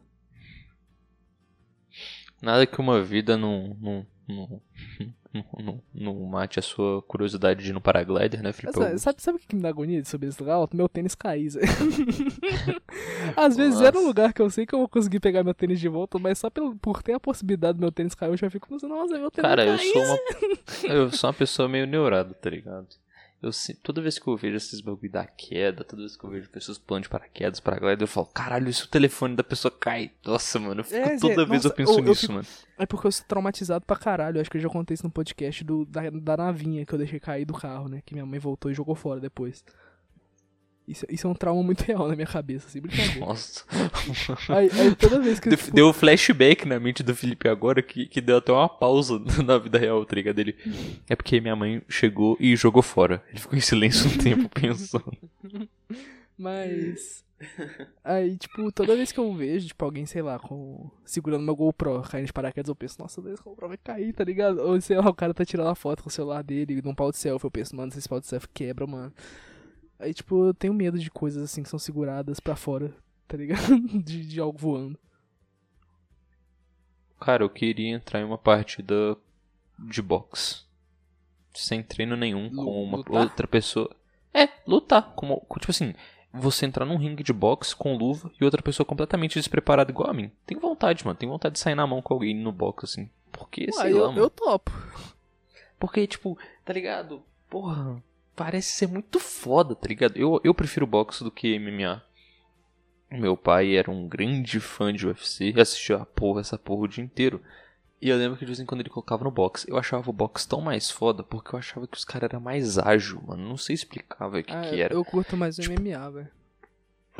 Nada que uma vida não. não, não, não, não, mate a sua curiosidade de ir no paraglider, né, Felipe? Sabe, sabe, sabe o que me dá agonia de subir esse lugar alto? Meu tênis cair. [laughs] Às vezes era um Nossa. lugar que eu sei que eu vou conseguir pegar meu tênis de volta, mas só pelo, por ter a possibilidade do meu tênis cair, eu já fico pensando, nossa, meu tênis Cara, eu sou uma. Eu sou uma pessoa meio neurada, tá ligado? Eu, toda vez que eu vejo esses bagulho da queda, toda vez que eu vejo pessoas pulando de paraquedas, paraglider, eu falo, caralho, e se o telefone da pessoa cai? Nossa, mano, eu fico- É, toda vez nossa, eu penso eu- eu nisso, fico- mano. É porque eu sou traumatizado pra caralho. Eu acho que eu já contei isso no podcast do, da, da navinha que eu deixei cair do carro, né? Que minha mãe voltou e jogou fora depois. Isso, isso é um trauma muito [laughs] real na minha cabeça, assim, brincadeira. Nossa. aí, aí toda vez que eu, Deu, tipo, deu um flashback na mente do Felipe agora que, que deu até uma pausa [laughs] na vida real, tá ligado? Ele, é porque minha mãe chegou e jogou fora. Ele ficou em silêncio um tempo [laughs] pensando. Mas. Aí, tipo, toda vez que eu vejo, tipo, alguém, sei lá, com... segurando meu GoPro caindo de paraquedas, eu penso, nossa, esse GoPro vai cair, tá ligado? Ou sei lá, o cara tá tirando a foto com o celular dele num pau de selfie, eu penso, mano, se esse pau de selfie quebra, mano. Aí, tipo, eu tenho medo de coisas assim que são seguradas pra fora, tá ligado? [laughs] De, de algo voando. Cara, eu queria entrar em uma partida de boxe. Sem treino nenhum, Lu- com uma lutar? outra pessoa. É, lutar. Como, com- tipo assim, você entrar num ringue de boxe com luva e outra pessoa completamente despreparada igual a mim. Tem vontade, mano. Tem vontade de sair na mão com alguém no boxe, assim. Porque, sei Aí lá, eu, mano. eu topo. Porque, tipo, tá ligado? Porra, parece ser muito foda, tá ligado? Eu, eu prefiro boxe do que MMA. Meu pai era um grande fã de UFC, assistia a porra, essa porra o dia inteiro. E eu lembro que de vez em quando ele colocava no boxe. Eu achava o boxe tão mais foda porque eu achava que os caras eram mais ágil, mano. Não sei explicar, velho, o que, Ah, que era. Eu curto mais o Tipo, MMA, velho.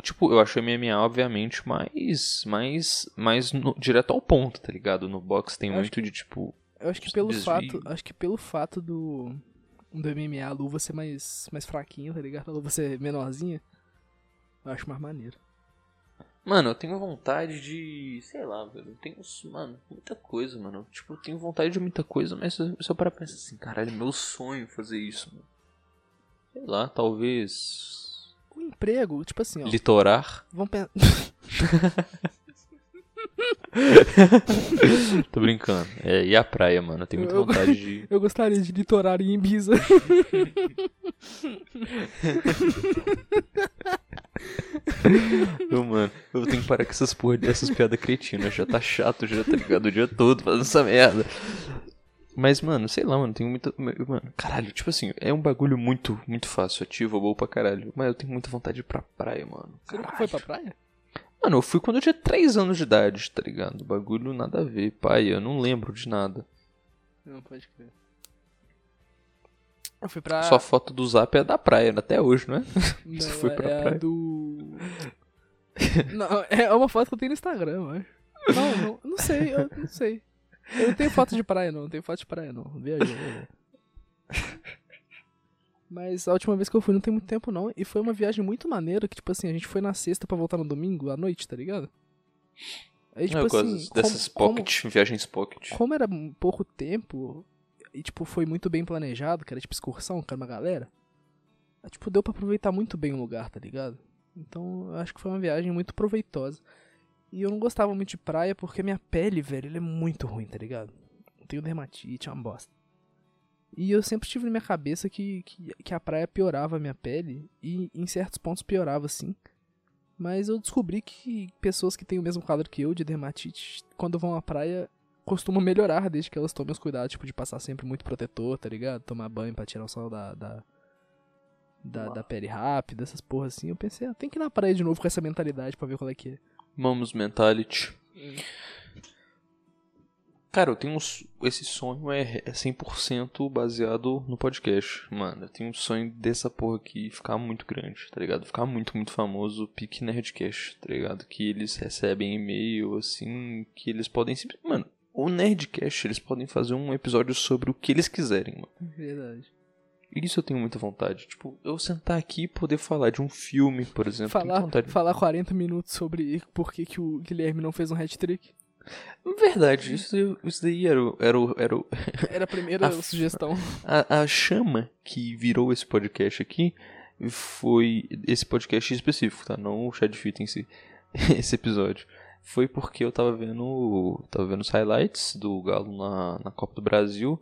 Tipo, eu acho MMA, obviamente, mais. mais. mais no- direto ao ponto, tá ligado? No boxe tem Eu muito de tipo. Eu acho que pelo desvio. fato. Acho que pelo fato do. Do MMA a luva ser mais, mais fraquinha, tá ligado? A luva ser menorzinha. Eu acho mais maneiro. Mano, eu tenho vontade de. Sei lá, velho. Eu tenho. Mano, muita coisa, mano. Tipo, eu tenho vontade de muita coisa, mas se eu parar pra pensar assim, caralho, meu sonho fazer isso, mano. Sei lá, talvez. O emprego, tipo assim, ó. Litorar. Vamos pensar. [laughs] [laughs] Tô brincando. É, e a praia, mano. Eu tenho muita Eu- vontade de. [laughs] Eu gostaria de litorar em Ibiza. Mano, eu tenho que parar com essas porra dessas piadas cretinas. Já tá chato, já tá ligado o dia todo fazendo essa merda. Mas, mano, sei lá, mano, tenho muita. Mano, caralho, tipo assim, é um bagulho muito, muito fácil, ativo, bom pra caralho. Mas eu tenho muita vontade de ir pra praia, mano. Você nunca Caralho. foi pra praia? Mano, eu fui quando eu tinha 3 anos de idade, tá ligado? Bagulho nada a ver, pai, eu não lembro de nada. Não, pode crer. Eu fui pra. Sua foto do zap é da praia, até hoje, não é? Não, Você foi pra é a praia? do. não, é uma foto que eu tenho no Instagram, eu acho. Não, não, não sei, eu não sei. Eu não tenho foto de praia, não. Não tenho foto de praia, não. Viajei. [laughs] Mas a última vez que eu fui não tem muito tempo, não. E foi uma viagem muito maneira, que, tipo assim, a gente foi na sexta pra voltar no domingo, à noite, tá ligado? Aí, tipo eu assim, gosto dessas como- pocket, viagens pocket. como era pouco tempo e tipo foi muito bem planejado, que era tipo excursão, que era uma galera. aí, Tipo, deu pra aproveitar muito bem o lugar, tá ligado? Então, eu acho que foi uma viagem muito proveitosa. E eu não gostava muito de praia porque minha pele, velho, é muito ruim, tá ligado? Eu tenho dermatite, é uma bosta. E eu sempre tive na minha cabeça que, que, que a praia piorava a minha pele. E em certos pontos piorava, sim. Mas eu descobri que pessoas que têm o mesmo quadro que eu, de dermatite, quando vão à praia, costumam melhorar desde que elas tomem os cuidados, tipo, de passar sempre muito protetor, tá ligado? Tomar banho pra tirar o sol da, da, da, da pele rápida, essas porra assim. Eu pensei, ah, tem que ir na praia de novo com essa mentalidade pra ver qual é que é. Vamos mentality. Cara, eu tenho uns, esse sonho é, é 100% baseado no podcast. Mano, eu tenho um sonho dessa porra aqui ficar muito grande, tá ligado? Ficar muito, muito famoso, pique Nerdcast, tá ligado? Que eles recebem e-mail, assim, que eles podem simplesmente... Mano, o Nerdcast, eles podem fazer um episódio sobre o que eles quiserem, mano. Verdade. Isso eu tenho muita vontade. Tipo, eu sentar aqui e poder falar de um filme, por exemplo. Falar, falar 40 minutos sobre por que, que o Guilherme não fez um hat-trick. Verdade, isso, isso daí era, o- era, o- era o, [laughs] Era a primeira A- sugestão. [laughs] A, a chama que virou esse podcast aqui foi. Esse podcast específico, tá? Não o Chad Fit em si. [laughs] Esse episódio. Foi porque eu tava vendo. Tava vendo os highlights do Galo na, na Copa do Brasil.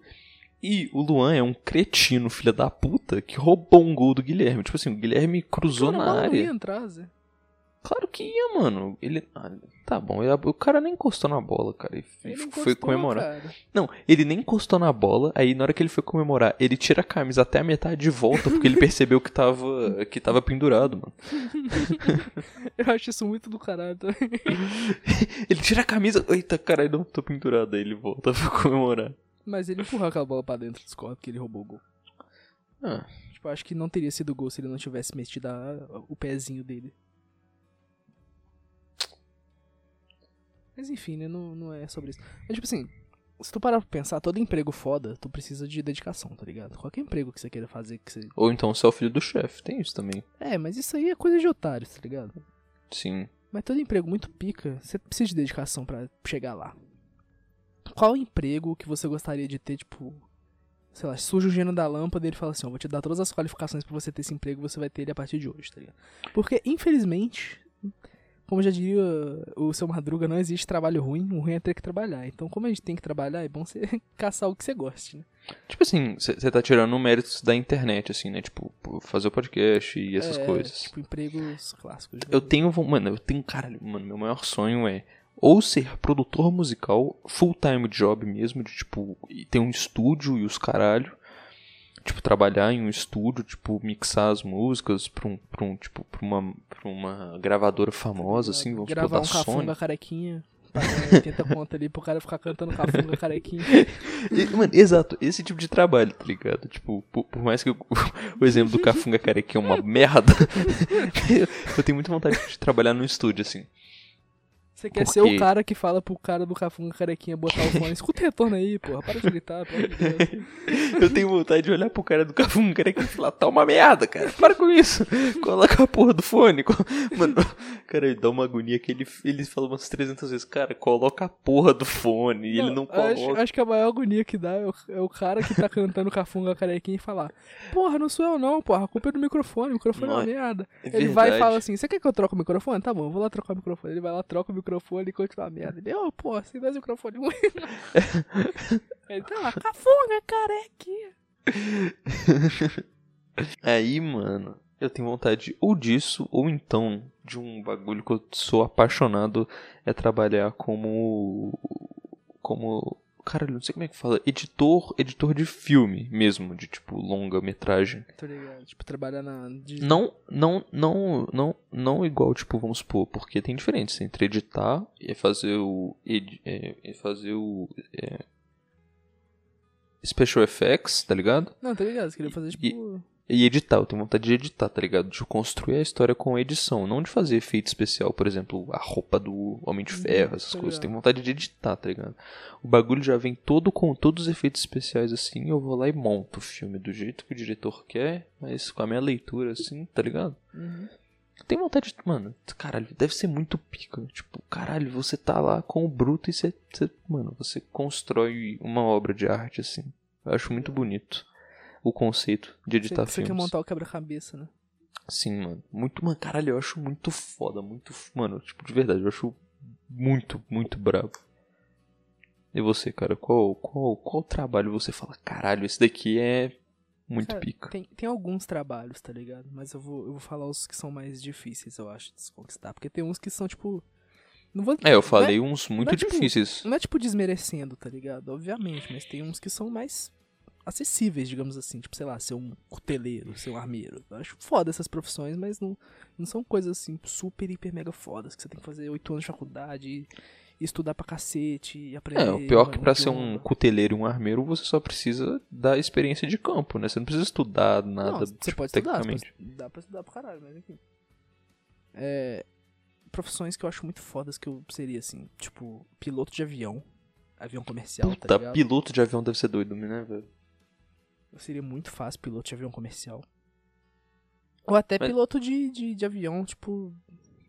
E o Luan é um cretino, filha da puta, que roubou um gol do Guilherme. Tipo assim, o Guilherme cruzou Cara, na bola não ia área. entrar, Zé. Claro que ia, mano. Ele. ah, tá bom, ele- o cara nem encostou na bola, cara. E Ele foi encostou, comemorar. cara. Não, ele nem encostou na bola, aí na hora que ele foi comemorar, ele tira a camisa até a metade de volta, porque ele percebeu que tava, que tava pendurado, mano. [laughs] Eu acho isso muito do caralho também. [laughs] Ele tira a camisa, eita, caralho, não tô pendurado, aí ele volta pra comemorar. Mas ele empurrou aquela bola pra dentro dos corpos que ele roubou o gol. Ah, Tipo, acho que não teria sido gol se ele não tivesse metido a- o pezinho dele. Mas enfim, né? Não, não é sobre isso. Mas tipo assim, se tu parar pra pensar, todo emprego foda, tu precisa de dedicação, tá ligado? Qualquer emprego que você queira fazer, que você. ou então você é o filho do chefe, tem isso também. É, mas isso aí é coisa de otário, tá ligado? Sim. Mas todo emprego muito pica, você precisa de dedicação pra chegar lá. Qual emprego que você gostaria de ter, tipo, sei lá, surge o gênio da lâmpada e ele fala assim, ó, vou te dar todas as qualificações pra você ter esse emprego, você vai ter ele a partir de hoje, tá ligado? Porque, infelizmente, como já diria o seu Madruga, não existe trabalho ruim, o ruim é ter que trabalhar. Então, como a gente tem que trabalhar, é bom você [laughs] caçar o que você goste, né? Tipo assim, você tá tirando méritos da internet, assim, né? Tipo, fazer o podcast e essas É, coisas. Tipo, empregos clássicos. né? Eu tenho, mano, eu tenho, caralho, mano, meu maior sonho é ou ser produtor musical, full time job mesmo, de tipo, ter um estúdio e os caralho. Tipo, trabalhar em um estúdio, tipo, mixar as músicas pra um, pra um tipo, pra uma, pra uma gravadora famosa, assim, vamos Gravar um supor, da Sony. cafunga carequinha, pagar 80 [laughs] conto ali pro cara ficar cantando cafunga carequinha. E, Mano, exato, esse tipo de trabalho, tá ligado? Tipo, por, por mais que o, [laughs] o exemplo do Cafunga Carequinha é uma merda, [laughs] eu tenho muita vontade de trabalhar num estúdio, assim. Você quer Por ser o cara que fala pro cara do cafunga carequinha botar o fone. Escuta o retorno aí, porra. Para de gritar, pelo amor de Deus. [laughs] Eu tenho vontade de olhar pro cara do Cafunga Carequinha e falar, tá uma merda, cara, [laughs] para com isso. Coloca a porra do fone. [laughs] Mano, cara, ele dá uma agonia que ele, ele fala umas 300 vezes, cara, coloca a porra do fone. E ele não acho, coloca. acho que a maior agonia que dá é o, é o cara que tá cantando cafunga carequinha e falar: Porra, não sou eu não, porra. A culpa é do microfone. O microfone é uma é merda. É Ele vai e fala assim: Você quer que eu troque o microfone? Tá bom, eu vou lá trocar o microfone. Ele vai lá, troca o microfone e continua a merda. Ele, ô, porra, você dá esse microfone ruim. [laughs] Ele tá cafunga carequinha. [laughs] Aí, mano, eu tenho vontade ou disso, ou então de um bagulho que eu sou apaixonado é trabalhar como. como. Caralho, não sei como é que fala. Editor, editor de filme mesmo, de tipo longa-metragem. Tô ligado. Tipo, trabalhar na. de- Não, não, não, não, não igual, tipo, vamos supor, porque tem diferença entre editar e fazer o. edi- é, e fazer o. é, special effects, tá ligado? Não, tá ligado? Você queria fazer, tipo... E editar, eu tenho vontade de editar, tá ligado? De construir a história com edição, não de fazer efeito especial, por exemplo, a roupa do Homem de Ferro, essas tá coisas. ligado. Tenho vontade de editar, tá ligado? O bagulho já vem todo com todos os efeitos especiais assim, eu vou lá e monto o filme do jeito que o diretor quer, mas com a minha leitura assim, tá ligado? Uhum. Tem vontade de. Mano, caralho, deve ser muito pica. Tipo, caralho, você tá lá com o bruto e você. você- mano, você constrói uma obra de arte assim. Eu acho muito bonito o conceito de Você, editar você quer filmes. montar o quebra-cabeça, né? Sim, mano. Muito, mano, caralho, eu acho muito foda, muito. Mano, tipo, de verdade, eu acho muito, muito brabo. E você, cara, qual, qual, qual trabalho você fala, caralho, esse daqui é muito Cara, pica? Tem, tem alguns trabalhos, tá ligado? Mas eu vou, eu vou falar os que são mais difíceis, eu acho, de se conquistar. Porque tem uns que são, tipo. Não vou, É, eu falei uns muito não é tipo- difíceis. Não é tipo desmerecendo, tá ligado? Obviamente, mas tem uns que são mais acessíveis, digamos assim. Tipo, sei lá, ser um cuteleiro, ser um armeiro. Eu acho foda essas profissões, mas não, não são coisas assim super, hiper, mega fodas. Que você tem que fazer oito anos de faculdade e, e estudar pra cacete e aprender. É, o pior que um pra ser um cuteleiro e um armeiro, você só precisa da experiência de campo, né? Você não precisa estudar nada, Não, você tipo, pode estudar, você pode, dá pra estudar pra caralho, mas enfim. É, profissões que eu acho muito fodas que eu seria assim, tipo, piloto de avião, avião comercial, tá Puta, ligado? piloto de avião deve ser doido, né, velho? Eu seria muito fácil piloto de avião comercial. Ou até Mas- piloto de, de, de avião, tipo,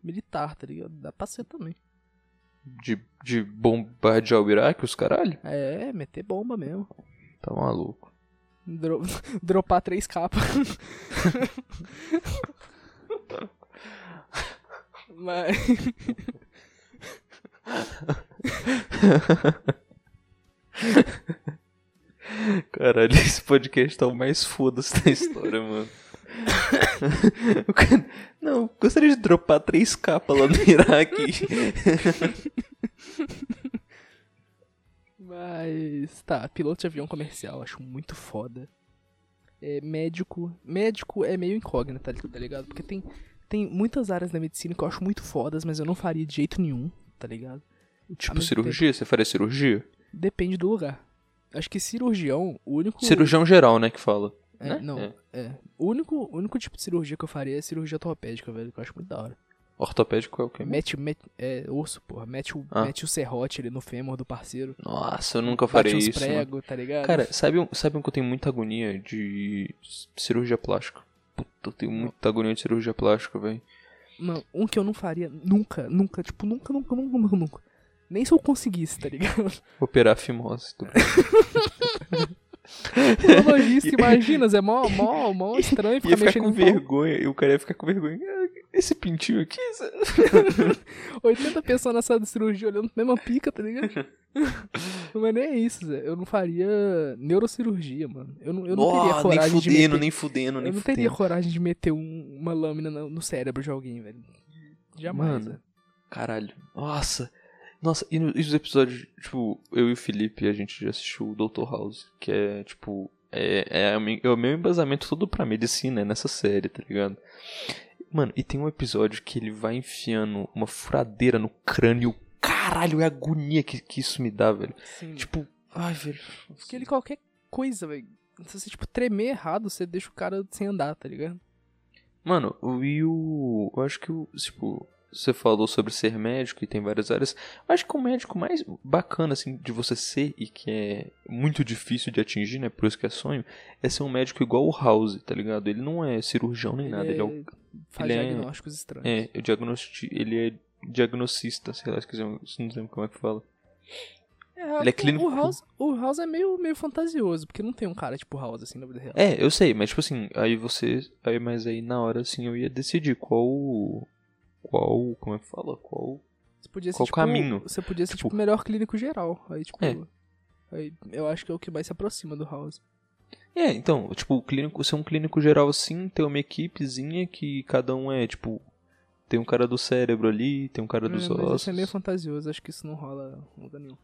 militar, tá ligado? Dá pra ser também. De, de bombardear o Iraque, os caralho? É, meter bomba mesmo. Tá maluco. Dro- [laughs] dropar três capas. Mas. [laughs] Caralho, esse podcast tá o mais foda-se da história, mano. Cara- Não, gostaria de dropar três capas lá no Iraque. Mas. Tá, piloto de avião comercial, acho muito foda. É, médico. Médico é meio incógnita, tá ligado? Porque tem, tem muitas áreas da medicina que eu acho muito fodas, mas eu não faria de jeito nenhum, tá ligado? tipo, mesmo cirurgia? Você faria cirurgia? Depende do lugar. Acho que cirurgião, o único. Cirurgião geral, né, que fala. É, né? Não, É. é. O único, o único tipo de cirurgia que eu faria é cirurgia ortopédica, velho, que eu acho muito da hora. Ortopédico é o quê? Mete, mete, é, osso, porra. Mete o, Ah. mete o serrote ali no fêmor do parceiro. Nossa, eu nunca faria isso. mano. prego, tá ligado? Cara, sabe um, sabe um que eu tenho muita agonia de cirurgia plástica? Puta, eu tenho muita agonia de cirurgia plástica, velho. Mano, um que eu não faria nunca, nunca, tipo, nunca, nunca, nunca, nunca, nunca. Nem se eu conseguisse, tá ligado? Operar a fimose. Tô... [laughs] Urologista, imagina, é mó, mó, mó [laughs] estranho Ia ficar ficar mexendo com vergonha, e o cara ia ficar com vergonha. Ah, Esse pintinho aqui. [laughs] isso- 80 pessoas na sala de cirurgia olhando pra mesma pica, tá ligado? Mas nem é isso, Zé. Eu não faria neurocirurgia, mano. Eu não, eu não teria Ó, nem coragem de fudendo, meter... nem fudendo, nem Eu não teria fudendo. coragem de meter um- uma lâmina no, no cérebro de alguém, velho. Jamais, Mano. Caralho. Nossa. Nossa, e, no- e os episódios, tipo, eu e o Felipe, a gente já assistiu o Dr. House, que é, tipo, é, é, é o meu embasamento todo pra medicina, é nessa série, tá ligado? Mano, e tem um episódio que ele vai enfiando uma furadeira no crânio. Caralho, é a agonia que, que isso me dá, velho. Sim, Tipo, ai, velho. Porque ele qualquer coisa, velho. Se você, tipo, tremer errado, você deixa o cara sem andar, tá ligado? Mano, o e o. Eu acho que o. Tipo, você falou sobre ser médico e tem várias áreas. Acho que o médico mais bacana, assim, de você ser e que é muito difícil de atingir, né? Por isso que é sonho, é ser um médico igual o House, tá ligado? Ele não é cirurgião nem nada, ele é o. faz ele é- diagnósticos estranhos. É, o diagnosti, ele é diagnosista, sei lá, esqueci, não lembro como é que fala. É, Ele é clínico- O House, o House é meio, meio fantasioso, porque não tem um cara tipo House assim na vida real. É, eu sei, mas tipo assim, aí você. Aí, mas aí na hora assim eu ia decidir qual. Qual. Como é que fala? Qual. Você podia ser, Qual tipo, caminho? Você podia ser Tipo- tipo o melhor clínico geral. Aí, tipo. É. Aí, eu acho que é o que mais se aproxima do House. É, então, tipo, o clínico, ser um clínico geral assim, ter uma equipezinha que cada um é, tipo, tem um cara do cérebro ali, tem um cara dos É, mas ossos. isso é meio fantasioso, acho que isso não rola lugar nenhum.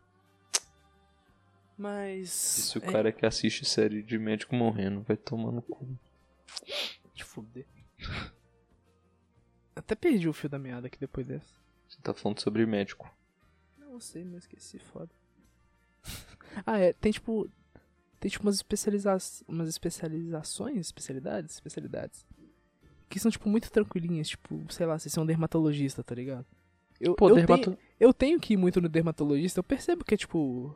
Mas. Se o é, cara que assiste série de médico morrendo, vai tomar no cu. Te fuder. Até perdi o fio da meada aqui depois dessa. Você tá falando sobre médico. Não sei, mas esqueci, foda. [laughs] ah, é, tem tipo. tem tipo umas, especializa umas especializações, especialidades, especialidades. Que são, tipo, muito tranquilinhas, tipo, sei lá, vocês são dermatologista, tá ligado? Eu, Pô, eu, dermato... tenho, eu tenho que ir muito no dermatologista, eu percebo que é, tipo,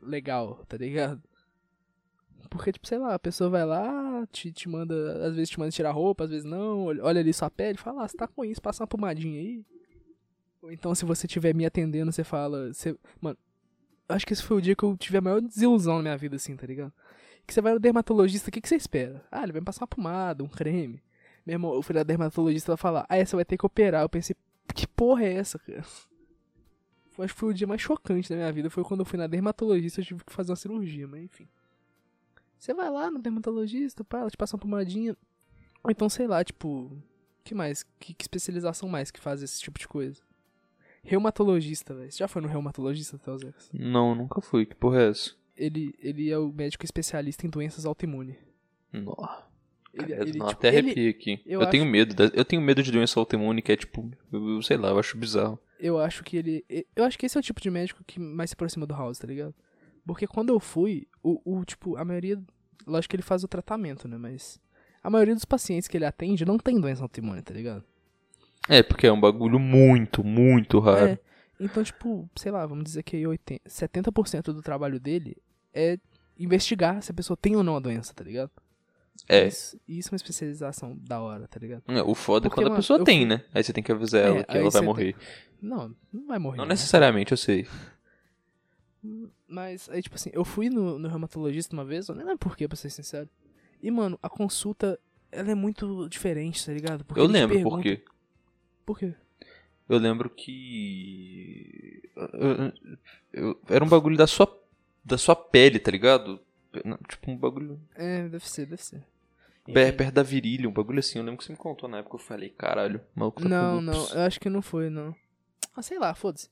legal, tá ligado? Porque, tipo, sei lá, a pessoa vai lá, te, te manda, às vezes te manda tirar roupa, às vezes não, olha ali sua pele, fala, ah, você tá com isso, passa uma pomadinha aí. Ou então, se você estiver me atendendo, você fala, você, mano, acho que esse foi o dia que eu tive a maior desilusão na minha vida, assim, tá ligado? Que você vai no dermatologista, o que, que você espera? Ah, ele vai me passar uma pomada, um creme. Meu irmão, eu fui na dermatologista, ela falar, ah, essa vai ter que operar. Eu pensei, que porra é essa, cara? Acho que foi o dia mais chocante da minha vida. Foi quando eu fui na dermatologista, eu tive que fazer uma cirurgia, mas enfim. Você vai lá no dermatologista, pá, ela te passa uma pomadinha. Ou então, sei lá, tipo. que mais? Que, que especialização mais que faz esse tipo de coisa? Reumatologista, velho. Você já foi no reumatologista, Telzex? Não, nunca fui. Que porra é essa? Ele, ele é o médico especialista em doenças autoimunes. Nossa. Ele, Cara, ele, não, tipo, até arrepia aqui. eu Eu, tenho acho- medo. da- Eu tenho medo de doença autoimune, que é tipo. Eu, eu sei lá, eu acho bizarro. eu acho que ele. Eu acho que esse é o tipo de médico que mais se aproxima do House, tá ligado? Porque quando eu fui, o, o tipo, a maioria. Lógico que ele faz o tratamento, né? Mas. A maioria dos pacientes que ele atende não tem doença autoimune, tá ligado? É, porque é um bagulho muito, muito raro. É. Então, tipo, sei lá, vamos dizer que aí 80, 70% do trabalho dele é investigar se a pessoa tem ou não a doença, tá ligado? É. Isso, isso é uma especialização da hora, tá ligado? É, O foda é Porque, quando a mano, pessoa eu tem, né? Aí você tem que avisar É, ela que ela vai você tem- morrer. Não, não vai morrer. Não né? necessariamente, eu sei. Mas aí, tipo assim, eu fui no, no reumatologista uma vez, eu nem lembro por quê, pra ser sincero. E, mano, a consulta, ela é muito diferente, tá ligado? Porque eu lembro pergunta- por quê. Por quê? Eu lembro que. eu- eu- era um bagulho da sua, da sua pele, tá ligado? Tipo, um bagulho. É, deve ser, deve ser. Pé, perto da virilha, um bagulho assim. Eu lembro que você me contou na época. Eu falei, caralho, maluco tá Não, não, eu acho que não foi, não. Ah, sei lá, foda-se.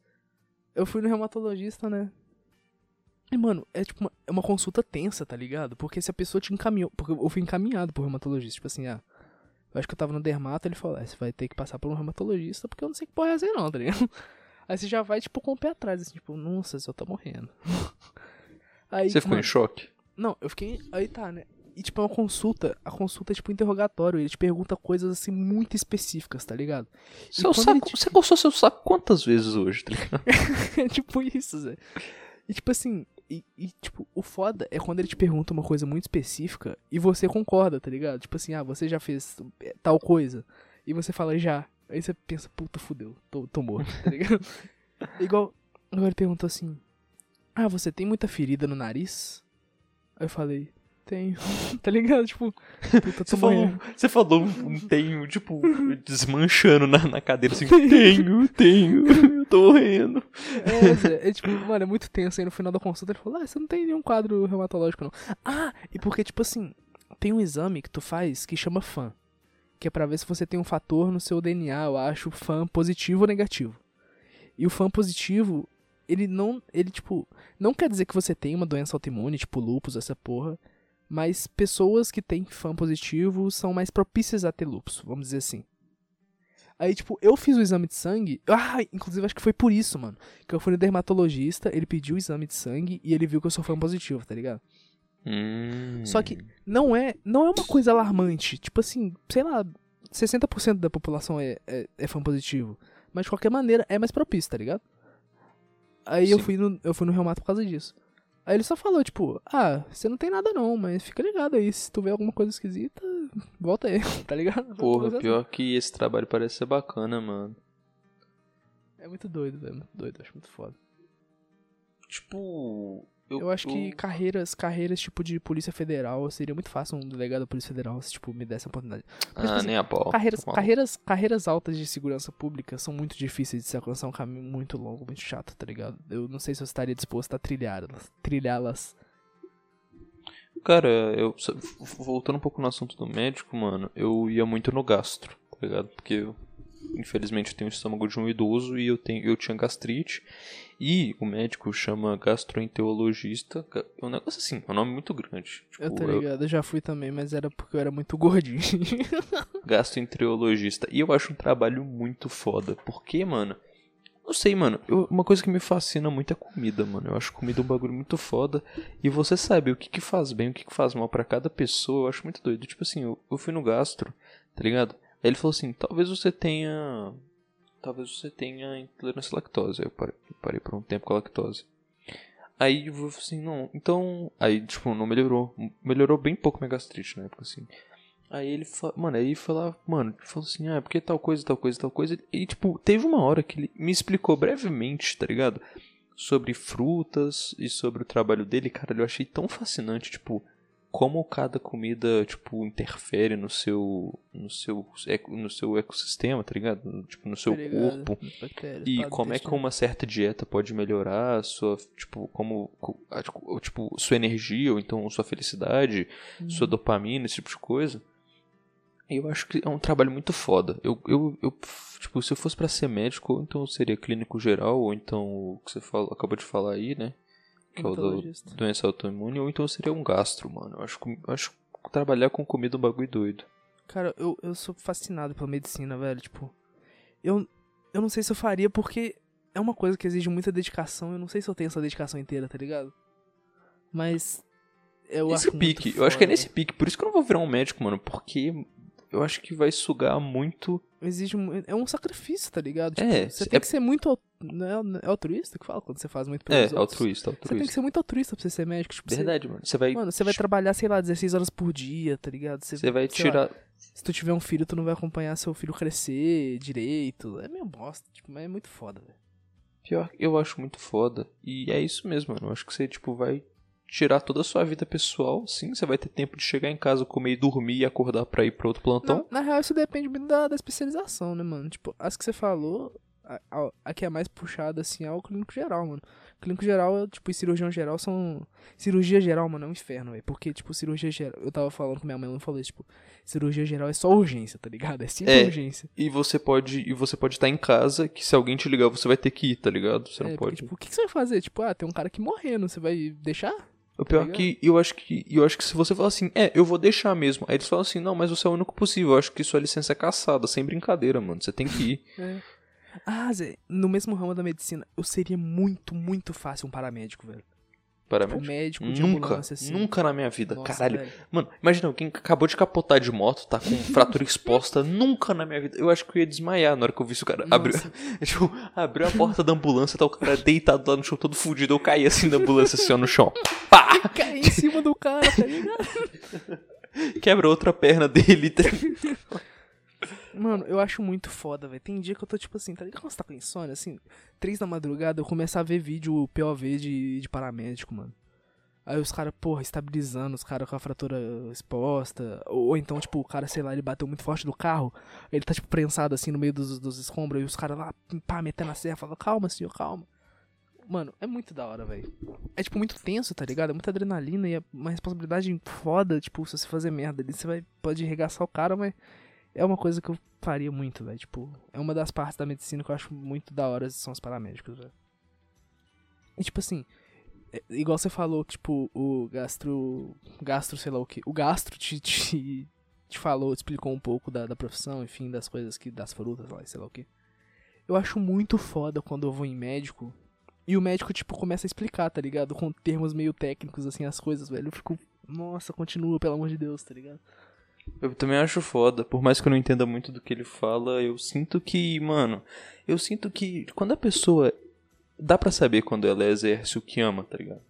Eu fui no reumatologista, né? E, mano, é tipo uma, é uma consulta tensa, tá ligado? Porque se a pessoa te encaminhou. Porque eu fui encaminhado pro reumatologista. Tipo assim, ah. Eu acho que eu tava no dermato, ele falou, ah, você vai ter que passar por um reumatologista, porque eu não sei que porra é não, tá ligado? [laughs] Aí você já vai, tipo, com o pé atrás, assim, tipo, nossa, você tá morrendo. [laughs] Aí, Você ficou mano, em choque? não, eu fiquei. Aí tá, né? E tipo, é uma consulta. A consulta é tipo um interrogatório. Ele te pergunta coisas assim muito específicas, tá ligado? Seu saco, te- Você coçou seu saco quantas vezes hoje, tá ligado? [laughs] é tipo isso, Zé. E tipo assim, e, e, tipo, o foda é quando ele te pergunta uma coisa muito específica e você concorda, tá ligado? Tipo assim, ah, você já fez tal coisa. E você fala já. Aí você pensa, puta, fudeu, tô, tô morto, tá ligado? [laughs] Igual, agora ele perguntou assim: Ah, você tem muita ferida no nariz? Aí eu falei, tenho. [laughs] tá ligado? Tipo, Você falou, você falou um tenho, tipo, desmanchando na, na cadeira assim. Tenho, tenho, eu [laughs] tô morrendo. É, Zé, é tipo, mano, é muito tenso. Aí no final da consulta ele falou: Ah, você não tem nenhum quadro reumatológico, não. Ah, e porque, tipo assim, tem um exame que tu faz que chama FAM. Que é pra ver se você tem um fator no seu DNA, eu acho, FAM positivo ou negativo. E o FAM positivo, ele não. Ele, tipo, não quer dizer que você tem uma doença autoimune, tipo lupus, essa porra. Mas pessoas que têm FAM positivo são mais propícias a ter lupus, vamos dizer assim. Aí, tipo, eu fiz o exame de sangue. Ah, inclusive acho que foi por isso, mano. Que eu fui no dermatologista, ele pediu o exame de sangue e ele viu que eu sou fã positivo, tá ligado? Hum. Só que não é, não é uma coisa alarmante. Tipo assim, sei lá, 60% da população é, é, é fã positivo. Mas de qualquer maneira é mais propício, tá ligado? Aí eu Sim. fui, no, eu fui no reumato por causa disso. Aí ele só falou, tipo, ah, você não tem nada não, mas fica ligado aí. Se tu vê alguma coisa esquisita, volta aí, [laughs] tá ligado? Porra, pior que esse trabalho parece ser bacana, mano. É muito doido, velho. Muito doido, acho muito foda. Tipo. Eu acho que eu- carreiras, carreiras tipo de Polícia Federal seria muito fácil um delegado da Polícia Federal se tipo me desse a oportunidade. Mas, tipo Ah, assim, nem a pau. carreiras, Tá carreiras, carreiras altas de segurança pública são muito difíceis de se alcançar, é um caminho muito longo, muito chato, tá ligado? Eu não sei se eu estaria disposto a trilhá-las, trilhá-las. Cara, eu. Voltando um pouco no assunto do médico, mano, eu ia muito no gastro, tá ligado? Porque eu, infelizmente, eu tenho o estômago de um idoso e eu, tenho, eu tinha gastrite. E o médico chama gastroenterologista. ga- É um negócio assim, é um nome muito grande. Tipo, Eu tô ligado, eu já fui também, mas era porque eu era muito gordinho. [laughs] gastroenterologista. E eu acho um trabalho muito foda. Porque, mano, Não sei, mano. Eu- uma coisa que me fascina muito é comida, mano. Eu acho comida um bagulho muito foda. E você sabe o que, que faz bem, o que, que faz mal pra cada pessoa. Eu acho muito doido. Tipo assim, eu, eu fui no gastro, tá ligado? Ele falou assim: talvez você tenha. Talvez você tenha intolerância à lactose. Eu parei, parei por um tempo com a lactose. Aí eu falei assim: não, então. Aí, tipo, não melhorou. Melhorou bem pouco minha gastrite na época, assim. Aí ele falou, mano, aí lá, mano, falou assim, ah, porque tal coisa, tal coisa, tal coisa. E, tipo, teve uma hora que ele me explicou brevemente, tá ligado? Sobre frutas e sobre o trabalho dele, cara, eu achei tão fascinante, tipo, como cada comida, tipo, interfere no seu, no seu, no seu ecossistema, tá ligado? Tipo, no seu Tá corpo. Bactérias, E como é que uma certa dieta pode melhorar a sua, tipo, como, co- a- tipo, tipo, sua energia, ou então sua felicidade, Uhum. sua dopamina, esse tipo de coisa. Eu acho que é um trabalho muito foda. Eu, eu, eu tipo, se eu fosse pra ser médico, ou então eu seria clínico geral, ou então o que você falou, acabou de falar aí, né? Que é o Hematologista. doença autoimune, ou então seria um gastro, mano. Eu acho, acho trabalhar com comida é um bagulho doido. Cara, eu, eu sou fascinado pela medicina, velho. Tipo, eu, eu não sei se eu faria porque é uma coisa que exige muita dedicação. Eu não sei se eu tenho essa dedicação inteira, tá ligado? Mas eu Nesse acho pique, eu acho que é nesse pique. Por isso que eu não vou virar um médico, mano. Porque eu acho que vai sugar muito. Exige é um sacrifício, tá ligado? É, você é- tem que ser muito não é, é altruísta que fala quando você faz muito É, pelos outros. altruísta, Você tem que altruísta. ser muito altruísta pra você ser médico, tipo, você- Verdade, mano. Você vai. Mano, você vai trabalhar, sei lá, 16 horas por dia, tá ligado? Você vai sei lá, tirar. se tu tiver um filho, tu não vai acompanhar seu filho crescer direito. É meio bosta, tipo, mas é muito foda, velho. Pior, eu acho muito foda. E é isso mesmo, mano. Eu acho que você, tipo, vai tirar toda a sua vida pessoal. Sim, você vai ter tempo de chegar em casa, comer e dormir e acordar pra ir pra outro plantão. Na, na real, isso depende muito da, da especialização, né, mano? Tipo, as que você falou, a, a, a que é mais puxada, assim, é o clínico geral, mano. Clínico geral, tipo, e cirurgião geral são... Cirurgia geral, mano, é um inferno, velho. Porque, tipo, cirurgia geral... Eu tava falando com minha mãe, ela falou isso, tipo... Cirurgia geral é só urgência, tá ligado? É sempre É. urgência. E você pode. E você pode estar em casa, que se alguém te ligar, você vai ter que ir, tá ligado? Você É, não porque, pode. tipo, o que, que você vai fazer? Tipo, ah, tem um cara aqui morrendo, você vai deixar? O pior é ligado? que eu acho que eu acho que se você falar assim, é, eu vou deixar mesmo. Aí eles falam assim, não, mas você é o único possível. Eu acho que sua licença é caçada, sem brincadeira, mano. Você tem que ir. É. Ah, Zé, no mesmo ramo da medicina, eu seria muito, muito fácil um paramédico, velho. Para Tipo, médico de Nunca, ambulância, assim. nunca na minha vida, Nossa, caralho. velho. Mano, imagina alguém que acabou de capotar de moto, tá com fratura exposta, [laughs] nunca na minha vida. Eu acho que eu ia desmaiar na hora que eu vi o cara abriu, [laughs] tipo, abriu a porta da ambulância, tá o cara deitado lá no chão todo fudido. Eu caí assim da ambulância, assim, ó, no chão. Pá! [laughs] Cair em cima do cara, tá ligado? Quebra outra perna dele. tá- Mano, eu acho muito foda, velho. Tem dia que eu tô tipo assim, tá ligado? Quando você tá com insônia, assim, três da madrugada, eu começo a ver vídeo POV de, de paramédico, mano. Aí os caras, porra, estabilizando, os caras com a fratura exposta. Ou, ou então, tipo, o cara, sei lá, ele bateu muito forte do carro. Ele tá, tipo, prensado assim no meio dos, dos escombros. E os caras lá, pá, metendo a serra, falando, calma, senhor, calma. Mano, é muito da hora, velho. É, tipo, muito tenso, tá ligado? É muita adrenalina e é uma responsabilidade foda. Tipo, se você fazer merda ali, você vai, pode arregaçar o cara, mas é uma coisa que eu faria muito, velho. Tipo, é uma das partes da medicina que eu acho muito da hora, são os paramédicos, velho. E, tipo assim, é- igual você falou, tipo, o gastro. Gastro, sei lá o que. O gastro te, [laughs] te, te falou, te explicou um pouco da, da profissão, enfim, das coisas que. das frutas lá, sei lá o que. Eu acho muito foda quando eu vou em médico. E o médico, tipo, começa a explicar, tá ligado? Com termos meio técnicos, assim, as coisas, velho. Eu fico. Nossa, continua, pelo amor de Deus, tá ligado? Eu também acho foda, por mais que eu não entenda muito do que ele fala, eu sinto que, mano, eu sinto que quando a pessoa. Dá pra saber quando ela exerce o que ama, tá ligado?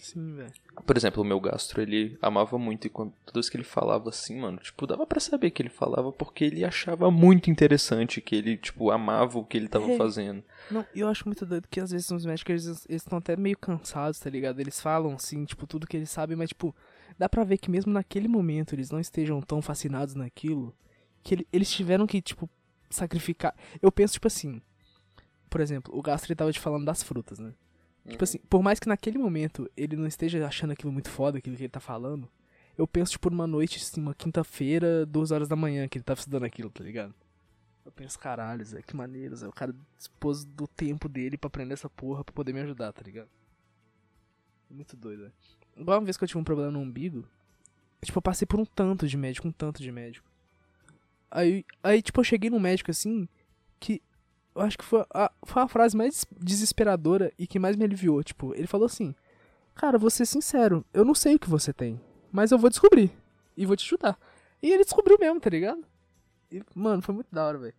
Sim, velho. Por exemplo, o meu gastro, ele amava muito e quando toda vez que ele falava assim, mano, tipo, dava pra saber que ele falava porque ele achava muito interessante, que ele, tipo, amava o que ele tava É. fazendo. Não, eu acho muito doido que às vezes os médicos eles estão até meio cansados, tá ligado? Eles falam assim, tipo, tudo que eles sabem, mas tipo, dá pra ver que mesmo naquele momento eles não estejam tão fascinados naquilo, que ele- eles tiveram que, tipo, sacrificar. Eu penso, tipo assim, por exemplo, o Gastro ele tava te falando das frutas, né? Tipo assim, por mais que naquele momento ele não esteja achando aquilo muito foda, aquilo que ele tá falando, eu penso, tipo, numa noite, assim, uma quinta-feira, duas horas da manhã, que ele tava estudando aquilo, tá ligado? Eu penso, caralho, Zé, que maneiro, Zé. O cara dispôs do tempo dele pra aprender essa porra pra poder me ajudar, tá ligado? Muito doido, velho. Igual uma vez que eu tive um problema no umbigo, tipo, eu passei por um tanto de médico, um tanto de médico. Aí, aí tipo, eu cheguei num médico assim, que eu acho que foi a, foi a frase mais desesperadora e que mais me aliviou. Tipo, ele falou assim: Cara, vou ser sincero, eu não sei o que você tem, mas eu vou descobrir e vou te ajudar. E ele descobriu mesmo, tá ligado? E, mano, foi muito da hora, velho.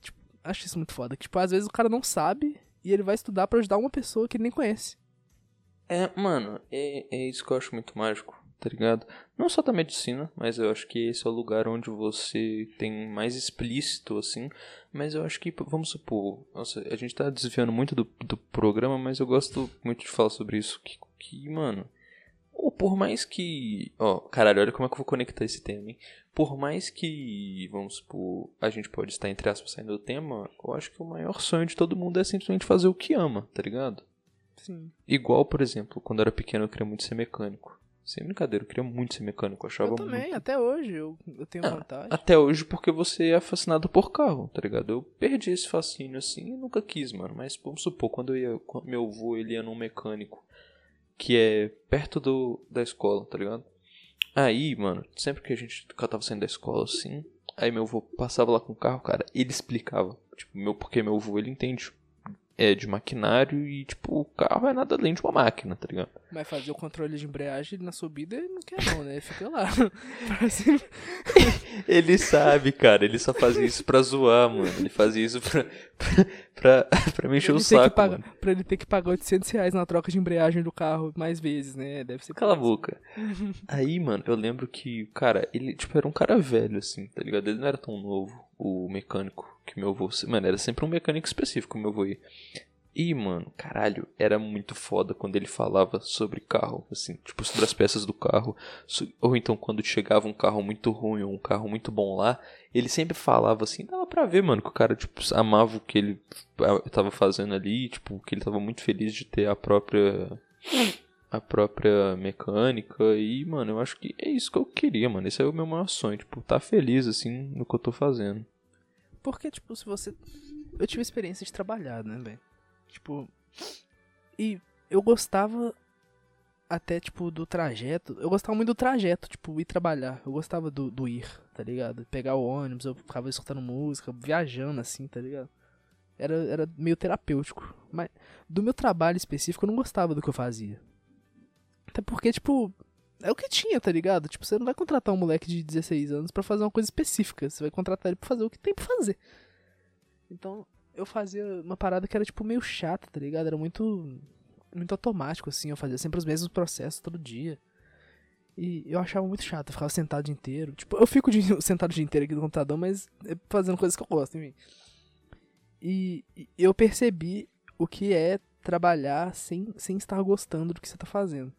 Tipo, acho isso muito foda. Tipo, às vezes o cara não sabe e ele vai estudar para ajudar uma pessoa que ele nem conhece. É, mano, é, é isso que eu acho muito mágico tá ligado? Não só da medicina, mas eu acho que esse é o lugar onde você tem mais explícito, assim. Mas eu acho que, vamos supor, nossa, a gente tá desviando muito do, do programa, mas eu gosto muito de falar sobre isso. Que, que mano, ou por mais que. Ó, caralho, olha como é que eu vou conectar esse tema, hein? Por mais que, vamos supor, a gente pode estar, entre aspas, saindo do tema, eu acho que o maior sonho de todo mundo é simplesmente fazer o que ama, tá ligado? Sim. Igual, por exemplo, quando eu era pequeno eu queria muito ser mecânico. Sem brincadeira, eu queria muito ser mecânico, eu achava Eu também, muito... até hoje eu, eu tenho Ah, vontade. Até hoje, porque você é fascinado por carro, tá ligado? Eu perdi esse fascínio assim e nunca quis, mano. Mas vamos supor, quando eu ia. Quando meu avô ele ia num mecânico que é perto do, da escola, tá ligado? Aí, mano, sempre que a gente que eu tava saindo da escola assim, aí meu avô passava lá com o carro, cara, ele explicava. Tipo, meu, porque meu avô ele entende é, de maquinário e, tipo, o carro é nada além de uma máquina, tá ligado? Mas fazer o controle de embreagem na subida ele não quer não, né? Ele Fica lá. [laughs] Ele sabe, cara, ele só fazia isso pra zoar, mano. Ele fazia isso pra, pra, pra, pra me encher o ele que saco, pagar- mano. Pra ele ter que pagar 800 reais na troca de embreagem do carro mais vezes, né? Deve ser Cala a boca. Aí, mano, eu lembro que, cara, ele, tipo, era um cara velho, assim, tá ligado? Ele não era tão novo, o mecânico que meu avô... Mano, era sempre um mecânico específico que meu avô ia. E, mano, caralho, era muito foda quando ele falava sobre carro, assim, tipo, sobre as peças do carro. Ou então quando chegava um carro muito ruim ou um carro muito bom lá, ele sempre falava assim, dava pra ver, mano, que o cara, tipo, amava o que ele tava fazendo ali, tipo, que ele tava muito feliz de ter a própria a própria mecânica e, mano, eu acho que é isso que eu queria, mano. Esse é o meu maior sonho, tipo, tá feliz assim no que eu tô fazendo. Porque, tipo, se você. Eu tive experiência de trabalhar, né, velho? Tipo. E eu gostava até, tipo, do trajeto. Eu gostava muito do trajeto, tipo, ir trabalhar. Eu gostava do, do ir, tá ligado? Pegar o ônibus, eu ficava escutando música, viajando assim, tá ligado? Era, era meio terapêutico. Mas do meu trabalho específico eu não gostava do que eu fazia. Até porque, tipo, é o que tinha, tá ligado? Tipo, você não vai contratar um moleque de 16 anos pra fazer uma coisa específica. Você vai contratar ele pra fazer o que tem pra fazer. Então, eu fazia uma parada que era, tipo, meio chata, tá ligado? Era muito. Muito automático, assim. Eu fazia sempre os mesmos processos todo dia. E eu achava muito chato, eu ficava sentado o dia inteiro. Tipo, eu fico [laughs] sentado o dia inteiro aqui no computador, mas é fazendo coisas que eu gosto, enfim. E, e eu percebi o que é trabalhar sem, sem estar gostando do que você tá fazendo.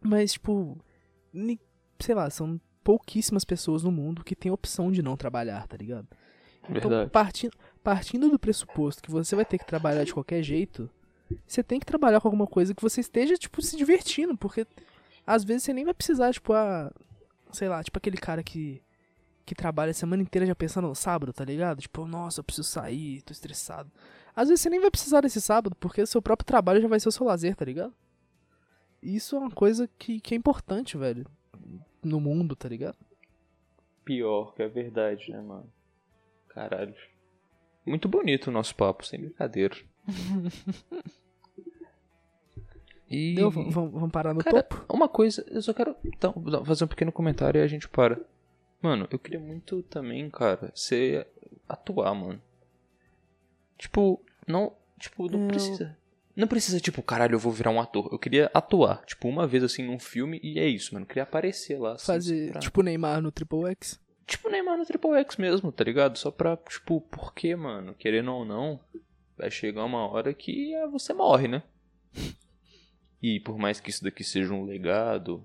Mas, tipo, sei lá, são pouquíssimas pessoas no mundo que têm a opção de não trabalhar, tá ligado? Então, Verdade. partindo, partindo do pressuposto que você vai ter que trabalhar de qualquer jeito, você tem que trabalhar com alguma coisa que você esteja, tipo, se divertindo, porque às vezes você nem vai precisar, tipo, a. Sei lá, tipo aquele cara que. Que trabalha a semana inteira já pensando no sábado, tá ligado? Tipo, nossa, eu preciso sair, tô estressado. Às vezes você nem vai precisar desse sábado, porque seu próprio trabalho já vai ser o seu lazer, tá ligado? Isso é uma coisa que, que é importante, velho. No mundo, tá ligado? Pior que é verdade, né, mano? Caralho. Muito bonito o nosso papo, sem brincadeira. [laughs] E Deu? Vamos, vamos parar no Cara, topo? uma coisa, eu só quero então, fazer um pequeno comentário e a gente para. Mano, eu queria muito também, cara, ser atuar, mano. Tipo, não, tipo, não Eu- precisa. Não precisa, tipo, caralho, eu vou virar um ator. Eu queria atuar, tipo, uma vez assim num filme e é isso, mano. Eu queria aparecer lá. Assim, Fazer, pra- tipo, Neymar no Triple X? Tipo Neymar no Triple X mesmo, tá ligado? Só pra, tipo, porque, mano, querendo ou não, vai chegar uma hora que é, você morre, né? [laughs] E por mais que isso daqui seja um legado,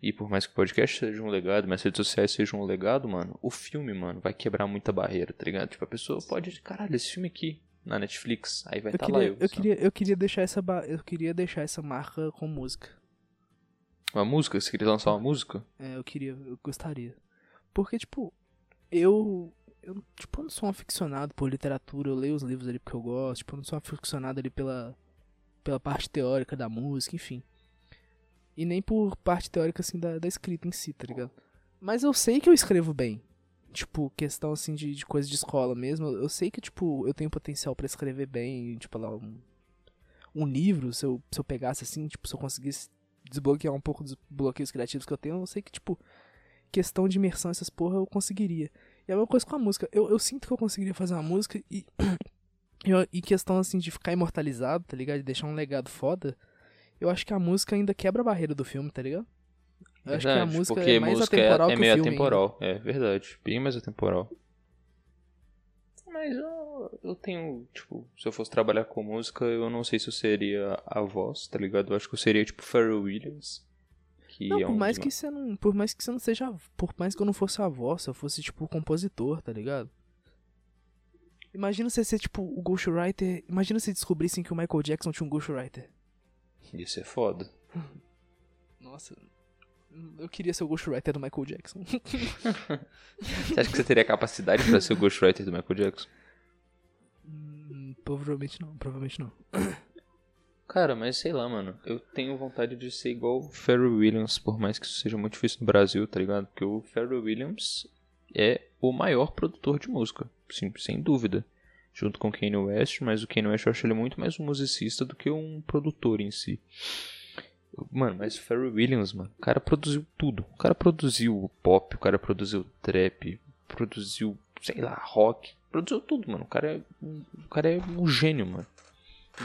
e por mais que o podcast seja um legado, mas as redes sociais sejam um legado, mano, o filme, mano, vai quebrar muita barreira, tá ligado? Tipo, a pessoa pode, caralho, esse filme aqui, na Netflix, aí vai estar queria, lá eu. eu, sabe? queria, eu queria deixar essa ba- eu queria deixar essa marca com música. Uma música? Você queria lançar uma música? É, eu queria, eu gostaria. Porque, tipo, eu. Eu, tipo, eu não sou um aficionado por literatura, eu leio os livros ali porque eu gosto, tipo, eu não sou um aficionado ali pela, pela parte teórica da música, enfim. E nem por parte teórica, assim, da, da escrita em si, tá ligado? Mas eu sei que eu escrevo bem. tipo, questão assim de, de coisa de escola mesmo, eu sei que, tipo, eu tenho potencial pra escrever bem, tipo, lá, um, um livro, se eu, se eu pegasse assim, tipo, se eu conseguisse desbloquear um pouco dos bloqueios criativos que eu tenho, eu sei que, tipo, questão de imersão, essas porra, eu conseguiria. E é a mesma coisa com a música. Eu, eu sinto que eu conseguiria fazer uma música e. [clears throat] e questão, assim, de ficar imortalizado, tá ligado? De deixar um legado foda. Eu acho que a música ainda quebra a barreira do filme, tá ligado? Eu acho que a Verdade, música porque é mais música atemporal é, é que meio o filme. ainda. atemporal. É verdade, bem mais atemporal. Mas eu, eu tenho, tipo, se eu fosse trabalhar com música, eu não sei se eu seria a voz, tá ligado? Eu acho que eu seria tipo Pharrell Williams. Que Não, é por um mais dos que você não. Por mais que você não seja. Por mais que eu não fosse a voz, eu fosse, tipo, o compositor, tá ligado? Imagina você ser, tipo, o ghostwriter. Imagina se descobrissem que o Michael Jackson tinha um ghostwriter. Isso é foda. [laughs] Nossa. Eu queria ser o ghostwriter do Michael Jackson. [laughs] Você acha que você teria capacidade pra ser o ghostwriter do Michael Jackson? Hum, provavelmente não, provavelmente não. [coughs] Cara, mas sei lá, mano. Eu tenho vontade de ser igual o Pharrell Williams, por mais que isso seja muito difícil no Brasil, tá ligado? Porque o Pharrell Williams é o maior produtor de música, sim, sem dúvida. Junto com o Kanye West, mas o Kanye West eu acho ele muito mais um musicista do que um produtor em si. Mano, mas o Pharrell Williams, mano, o cara produziu tudo. O cara produziu o pop, o cara produziu trap, produziu, sei lá, rock. Produziu tudo, mano. O cara é, o cara é um gênio, mano.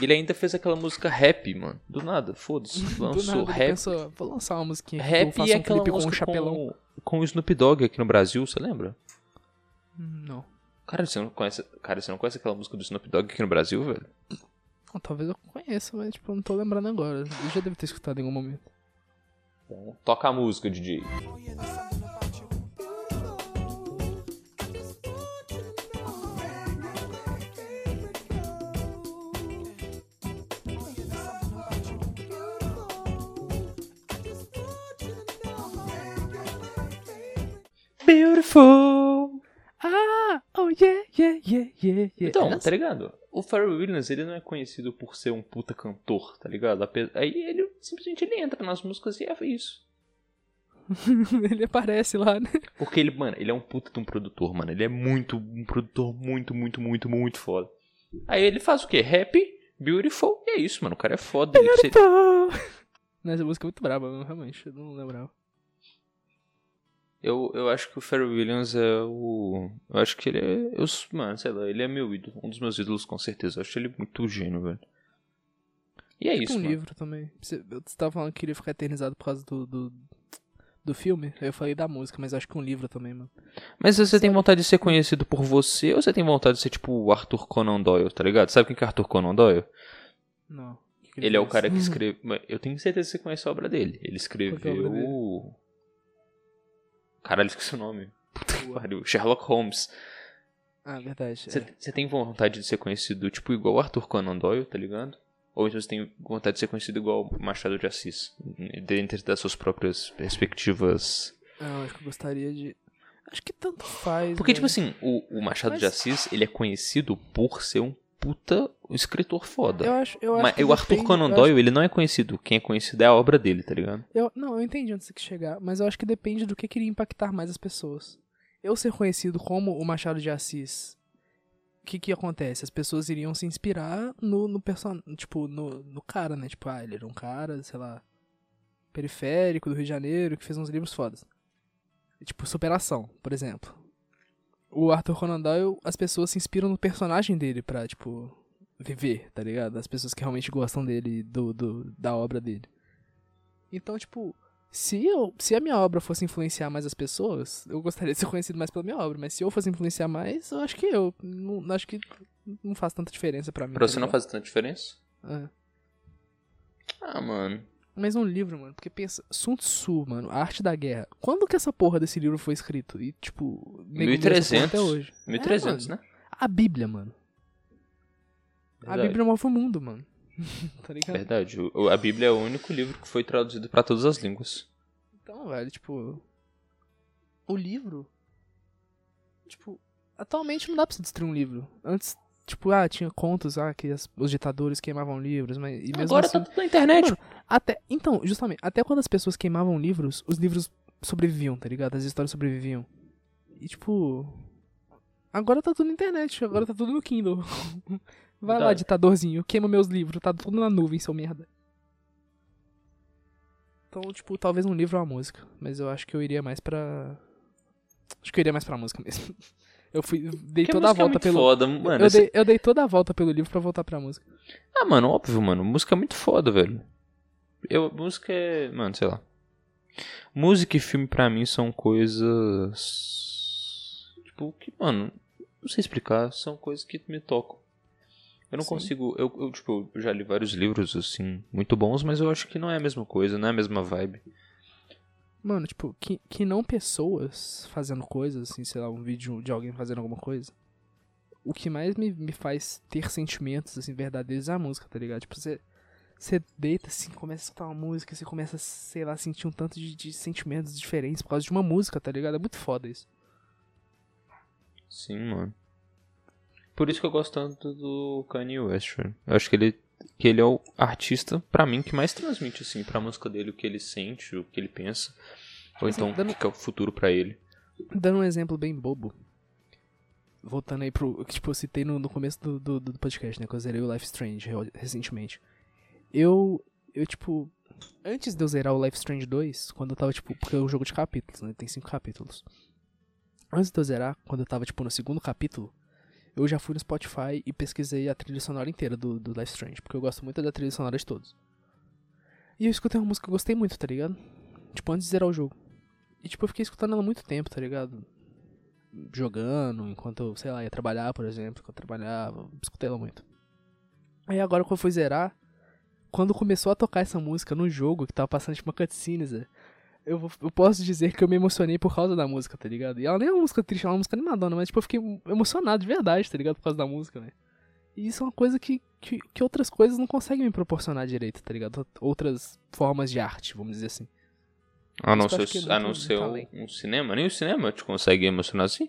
Ele ainda fez aquela música rap, mano. Do nada, foda-se. [laughs] Lançou nada, rap. pensou, vou lançar uma musiquinha aqui, Rap eu faço e um aquela clipe com um música chapelão. com, com o Snoop Dogg aqui no Brasil, você lembra? Não. Cara, você não conhece, cara, você não conhece aquela música do Snoop Dogg aqui no Brasil, velho? Ah, Talvez eu conheça, mas tipo, eu não tô lembrando agora. Eu já devo ter escutado em algum momento. Então, toca a música, DJ. Beautiful. Ah! Oh yeah, yeah, yeah, yeah, yeah. Então, tá ligado? O Pharrell Williams, ele não é conhecido por ser um puta cantor, tá ligado? Aí ele simplesmente ele entra nas músicas e é isso. [laughs] ele aparece lá, né? Porque ele, mano, ele é um puta de um produtor, mano. Ele é muito, um produtor muito, muito, muito, muito foda. Aí ele faz o quê? Rap, beautiful, e é isso, mano. O cara é foda. Ele, se- Nessa música é muito braba, realmente, eu não lembrava. Eu, eu acho que o Pharrell Williams é o. Eu acho que ele é. Eu, mano, sei lá, ele é meu ídolo. Um dos meus ídolos, com certeza. Eu acho ele muito gênio, velho. E é Tipo isso, um mano. livro também. Você, você tava falando que queria ficar eternizado por causa do, do, do filme. Aí eu falei da música, mas acho que um livro também, mano. Mas você tem vontade de ser conhecido por você ou você tem vontade de ser tipo o Arthur Conan Doyle, tá ligado? Sabe quem que é Arthur Conan Doyle? Não. Ele é o cara que [laughs] escreve. Eu tenho certeza que você conhece a obra dele. Ele é escreveu. dele? Caralho, esqueci o nome. Puta que pariu. Sherlock Holmes. Ah, verdade. Você é. tem vontade de ser conhecido tipo igual o Arthur Conan Doyle, tá ligado? Ou então você tem vontade de ser conhecido igual Machado de Assis? Dentro das suas próprias perspectivas. Ah, acho que eu gostaria de. Acho que tanto faz. Porque, tipo velho. assim, o, o Machado Mas- de Assis, ele é conhecido por ser um puta escritor foda. Eu acho, eu acho Mas que o Arthur depende- Conan eu acho- Doyle, ele não é conhecido. Quem é conhecido é a obra dele, tá ligado? Eu, não, eu entendi onde você quer chegar, mas eu acho que depende do que queria impactar mais as pessoas. Eu ser conhecido como o Machado de Assis, o que que acontece? As pessoas iriam se inspirar no, no person... tipo, no, no cara, né? Tipo, ah, ele era um cara, sei lá, periférico do Rio de Janeiro, que fez uns livros fodas. Tipo, Superação, por exemplo. O Arthur Conan Doyle, as pessoas se inspiram no personagem dele pra, tipo, viver, tá ligado? As pessoas que realmente gostam dele, do, do, da obra dele. Então, tipo, se, eu, se a minha obra fosse influenciar mais as pessoas, eu gostaria de ser conhecido mais pela minha obra. Mas se eu fosse influenciar mais, eu acho que eu. Não, acho que não faz tanta diferença pra mim. Pra tá você não faz tanta diferença? É. Ah, mano. Mas um livro, mano, porque pensa, Sun Tzu, mano, a arte da guerra. Quando que essa porra desse livro foi escrito? E, tipo, nego lê essa porra 1300. até hoje. 1300, É, mano. né? A Bíblia, mano. A Verdade. Bíblia move o mundo, mano. [laughs] tá ligado? Verdade. A Bíblia é o único livro que foi traduzido pra todas as línguas. Então, velho, tipo. O livro. Tipo, atualmente não dá pra você destruir um livro. Antes, tipo, ah, tinha contos, ah, que as- os ditadores queimavam livros, mas. E mesmo Agora assim, tá tudo na internet. Mano, até. Então, justamente, até quando as pessoas queimavam livros, os livros sobreviviam, tá ligado? As histórias sobreviviam. E tipo. Agora tá tudo na internet, agora tá tudo no Kindle. [laughs] Vai lá, ditadorzinho, queima meus livros, tá tudo na nuvem, seu merda. Então, tipo, talvez um livro ou uma música. Mas eu acho que eu iria mais pra. Acho que eu iria mais pra música mesmo. [laughs] Eu fui. Dei Porque toda a é volta muito pelo. foda, mano. eu, esse- dei, eu dei toda a volta pelo livro pra voltar pra música. Ah, mano, óbvio, mano. Música é muito foda, velho. Eu, música é. Mano, sei lá. Música e filme pra mim são coisas. Tipo, que, mano. Não sei explicar. São coisas que me tocam. Eu não Sim. consigo. Eu, eu, tipo, eu já li vários livros, assim, muito bons, mas eu acho que não é a mesma coisa, não é a mesma vibe. Mano, tipo, que, que não pessoas fazendo coisas, assim, sei lá, um vídeo de alguém fazendo alguma coisa. O que mais me, me faz ter sentimentos, assim, verdadeiros é a música, tá ligado? Tipo, você, você deita, assim, começa a escutar uma música, você começa, sei lá, a sentir um tanto de, de sentimentos diferentes por causa de uma música, tá ligado? É muito foda isso. Sim, mano. Por isso que eu gosto tanto do Kanye West. Eu acho que ele, que ele é o artista, pra mim, que mais transmite, assim, pra música dele o que ele sente, o que ele pensa. Ou Assim, então dando- o que é o futuro pra ele. Dando um exemplo bem bobo. Voltando aí pro. que, Tipo, eu citei no, no começo do, do, do podcast, né? Que eu zerei o Life Strange re- recentemente. Eu. Eu, tipo. Antes de eu zerar o Life Strange 2, quando eu tava, tipo. Porque é um jogo de capítulos, né? Tem cinco capítulos. Antes de eu zerar, quando eu tava, tipo, no segundo capítulo, eu já fui no Spotify e pesquisei a trilha sonora inteira do, do Life Strange. Porque eu gosto muito da trilha sonora de todos. E eu escutei uma música que eu gostei muito, tá ligado? Tipo, antes de zerar o jogo. E tipo, eu fiquei escutando ela muito tempo, tá ligado? Jogando, enquanto eu, sei lá, ia trabalhar, por exemplo, enquanto eu trabalhava, escutei ela muito. Aí agora quando eu fui zerar, quando começou a tocar essa música no jogo, que tava passando tipo uma cutscene, eu, vou- eu posso dizer que eu me emocionei por causa da música, tá ligado? E ela nem é uma música triste, ela é uma música animadona, mas tipo, eu fiquei emocionado de verdade, tá ligado? Por causa da música, velho. E isso é uma coisa que, que, que outras coisas não conseguem me proporcionar direito, tá ligado? Outras formas de arte, vamos dizer assim. A não ser, é a não ser um, cinema. Nem o cinema te consegue emocionar assim?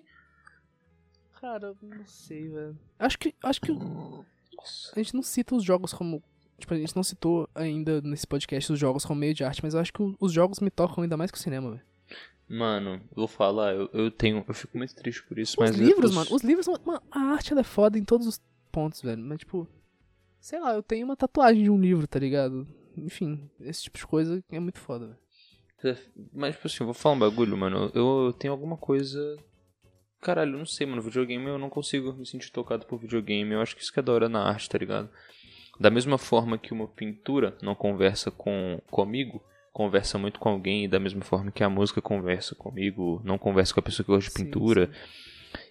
Cara, eu não sei, velho. Acho que, acho que Nossa. a gente não cita os jogos como. Tipo, a gente não citou ainda nesse podcast os jogos como meio de arte, mas eu acho que os jogos me tocam ainda mais que o cinema, velho. Mano, eu vou falar, eu, eu tenho. Eu fico muito triste por isso, Os mas. livros, os- mano, os livros, mano, a arte ela é foda em todos os pontos, velho. Mas, tipo, sei lá, eu tenho uma tatuagem de um livro, tá ligado? Enfim, esse tipo de coisa é muito foda, velho. Mas, tipo assim, eu vou falar um bagulho, mano. Eu, eu tenho alguma coisa. Caralho, eu não sei, mano. Videogame eu não consigo me sentir tocado por videogame. Eu acho que isso que é da hora na arte, tá ligado? Da mesma forma que uma pintura não conversa com comigo, conversa muito com alguém. E da mesma forma que a música conversa comigo, não conversa com a pessoa que gosta de Sim, pintura. sim.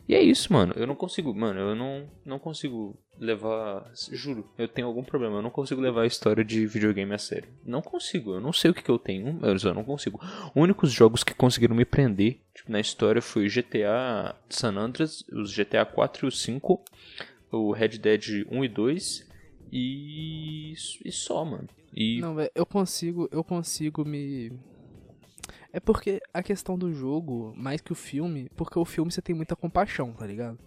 E é isso, mano. Eu não consigo, mano, eu não, não consigo levar. Juro, eu tenho algum problema. Eu não consigo levar a história de videogame a sério. Não consigo. Eu não sei o que, que eu tenho, mas eu não consigo. Os únicos jogos que conseguiram me prender tipo, na história foi GTA San Andreas, os GTA 4 e o 5, o Red Dead 1 e 2 e. e só, mano. E. Não, velho, eu consigo, eu consigo me. É porque a questão do jogo, mais que o filme, porque o filme você tem muita compaixão, tá ligado?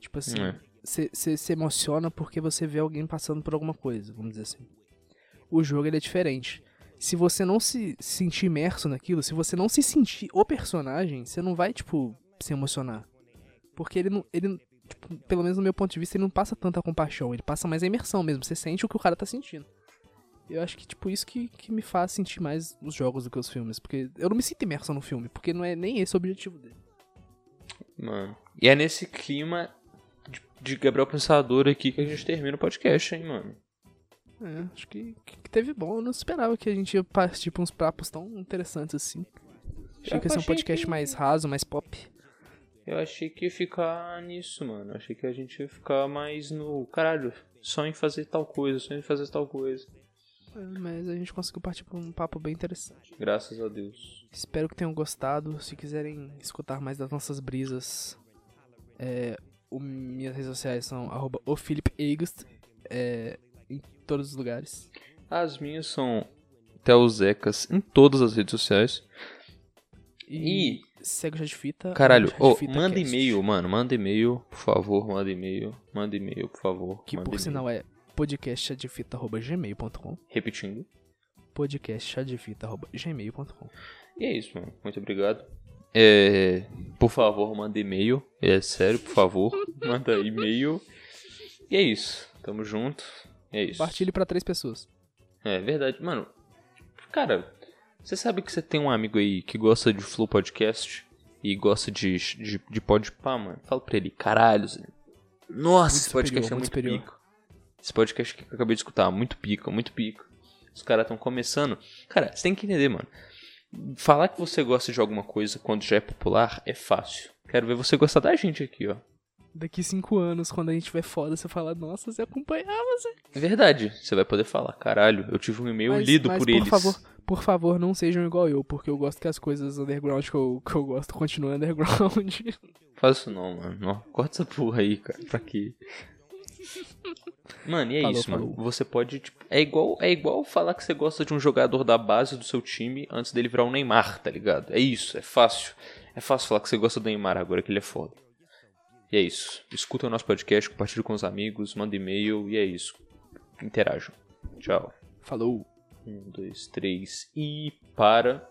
Tipo assim, É. você você se emociona porque você vê alguém passando por alguma coisa, vamos dizer assim. O jogo ele é diferente. Se você não se sentir imerso naquilo, se você não se sentir o personagem, você não vai, tipo, se emocionar. Porque ele não. Ele, tipo, pelo menos no meu ponto de vista, ele não passa tanta compaixão, ele passa mais a imersão mesmo. Você sente o que o cara tá sentindo. Eu acho que, tipo, isso que, que me faz sentir mais os jogos do que os filmes. Porque eu não me sinto imerso no filme, porque não é nem esse o objetivo dele. Mano. E é nesse clima de, de Gabriel Pensador aqui que a gente termina o podcast, hein, mano. É, acho que, que teve bom. Eu não esperava que a gente ia partir pra uns papos tão interessantes assim. Achei que ia ser um podcast que- mais raso, mais pop. Eu achei que ia ficar nisso, mano. Eu achei que a gente ia ficar mais no. Caralho, só em fazer tal coisa, só em fazer tal coisa. É, mas a gente conseguiu partir pra um papo bem interessante. Graças a Deus. Espero que tenham gostado. Se quiserem escutar mais das nossas brisas, é, o- minhas redes sociais são arroba é, em todos os lugares. As minhas são Telzecas em todas as redes sociais. E, segue o Chá de Fita. Caralho, de ô, Fita manda e-mail, mano. Manda e-mail, por favor, manda e-mail. Manda e-mail, por favor. Que por sinal é podcastchadefita.gmail.com Repetindo. podcastchadefita.gmail.com E é isso, mano. Muito obrigado. É, por favor, manda e-mail. É sério, por favor. [laughs] Manda e-mail. E é isso. Tamo junto. É isso. Compartilhe pra três pessoas. É verdade. Mano, cara, você sabe que você tem um amigo aí que gosta de Flow Podcast e gosta de, de, de Podpah, mano? Fala pra ele, caralho, Zé. Nossa, Muito esse podcast superior, é muito superior. pica. Esse podcast que eu acabei de escutar, muito pica, muito pica. Os caras estão começando. Cara, você tem que entender, mano. Falar que você gosta de alguma coisa quando já é popular é fácil. Quero ver você gostar da gente aqui, ó. Daqui cinco anos, quando a gente tiver foda, você fala, nossa, você acompanhava, Zé. É verdade. Você vai poder falar, caralho, eu tive um e-mail Mas- lido mas por, por eles. favor, por favor, não sejam igual eu, porque eu gosto que as coisas underground que eu, que eu gosto continuem underground. [laughs] Faz isso não, mano. Não, corta essa porra aí, cara. Pra quê? Mano, e é Falou, isso, mano. falou. Você pode, tipo. É igual, é igual falar que você gosta de um jogador da base do seu time antes dele virar o Neymar, tá ligado? É isso, é fácil. É fácil falar que você gosta do Neymar agora que ele é foda. E é isso. Escuta o nosso podcast, compartilha com os amigos, manda e-mail e é isso. Interajam. Tchau. Falou. Um, dois, três e para.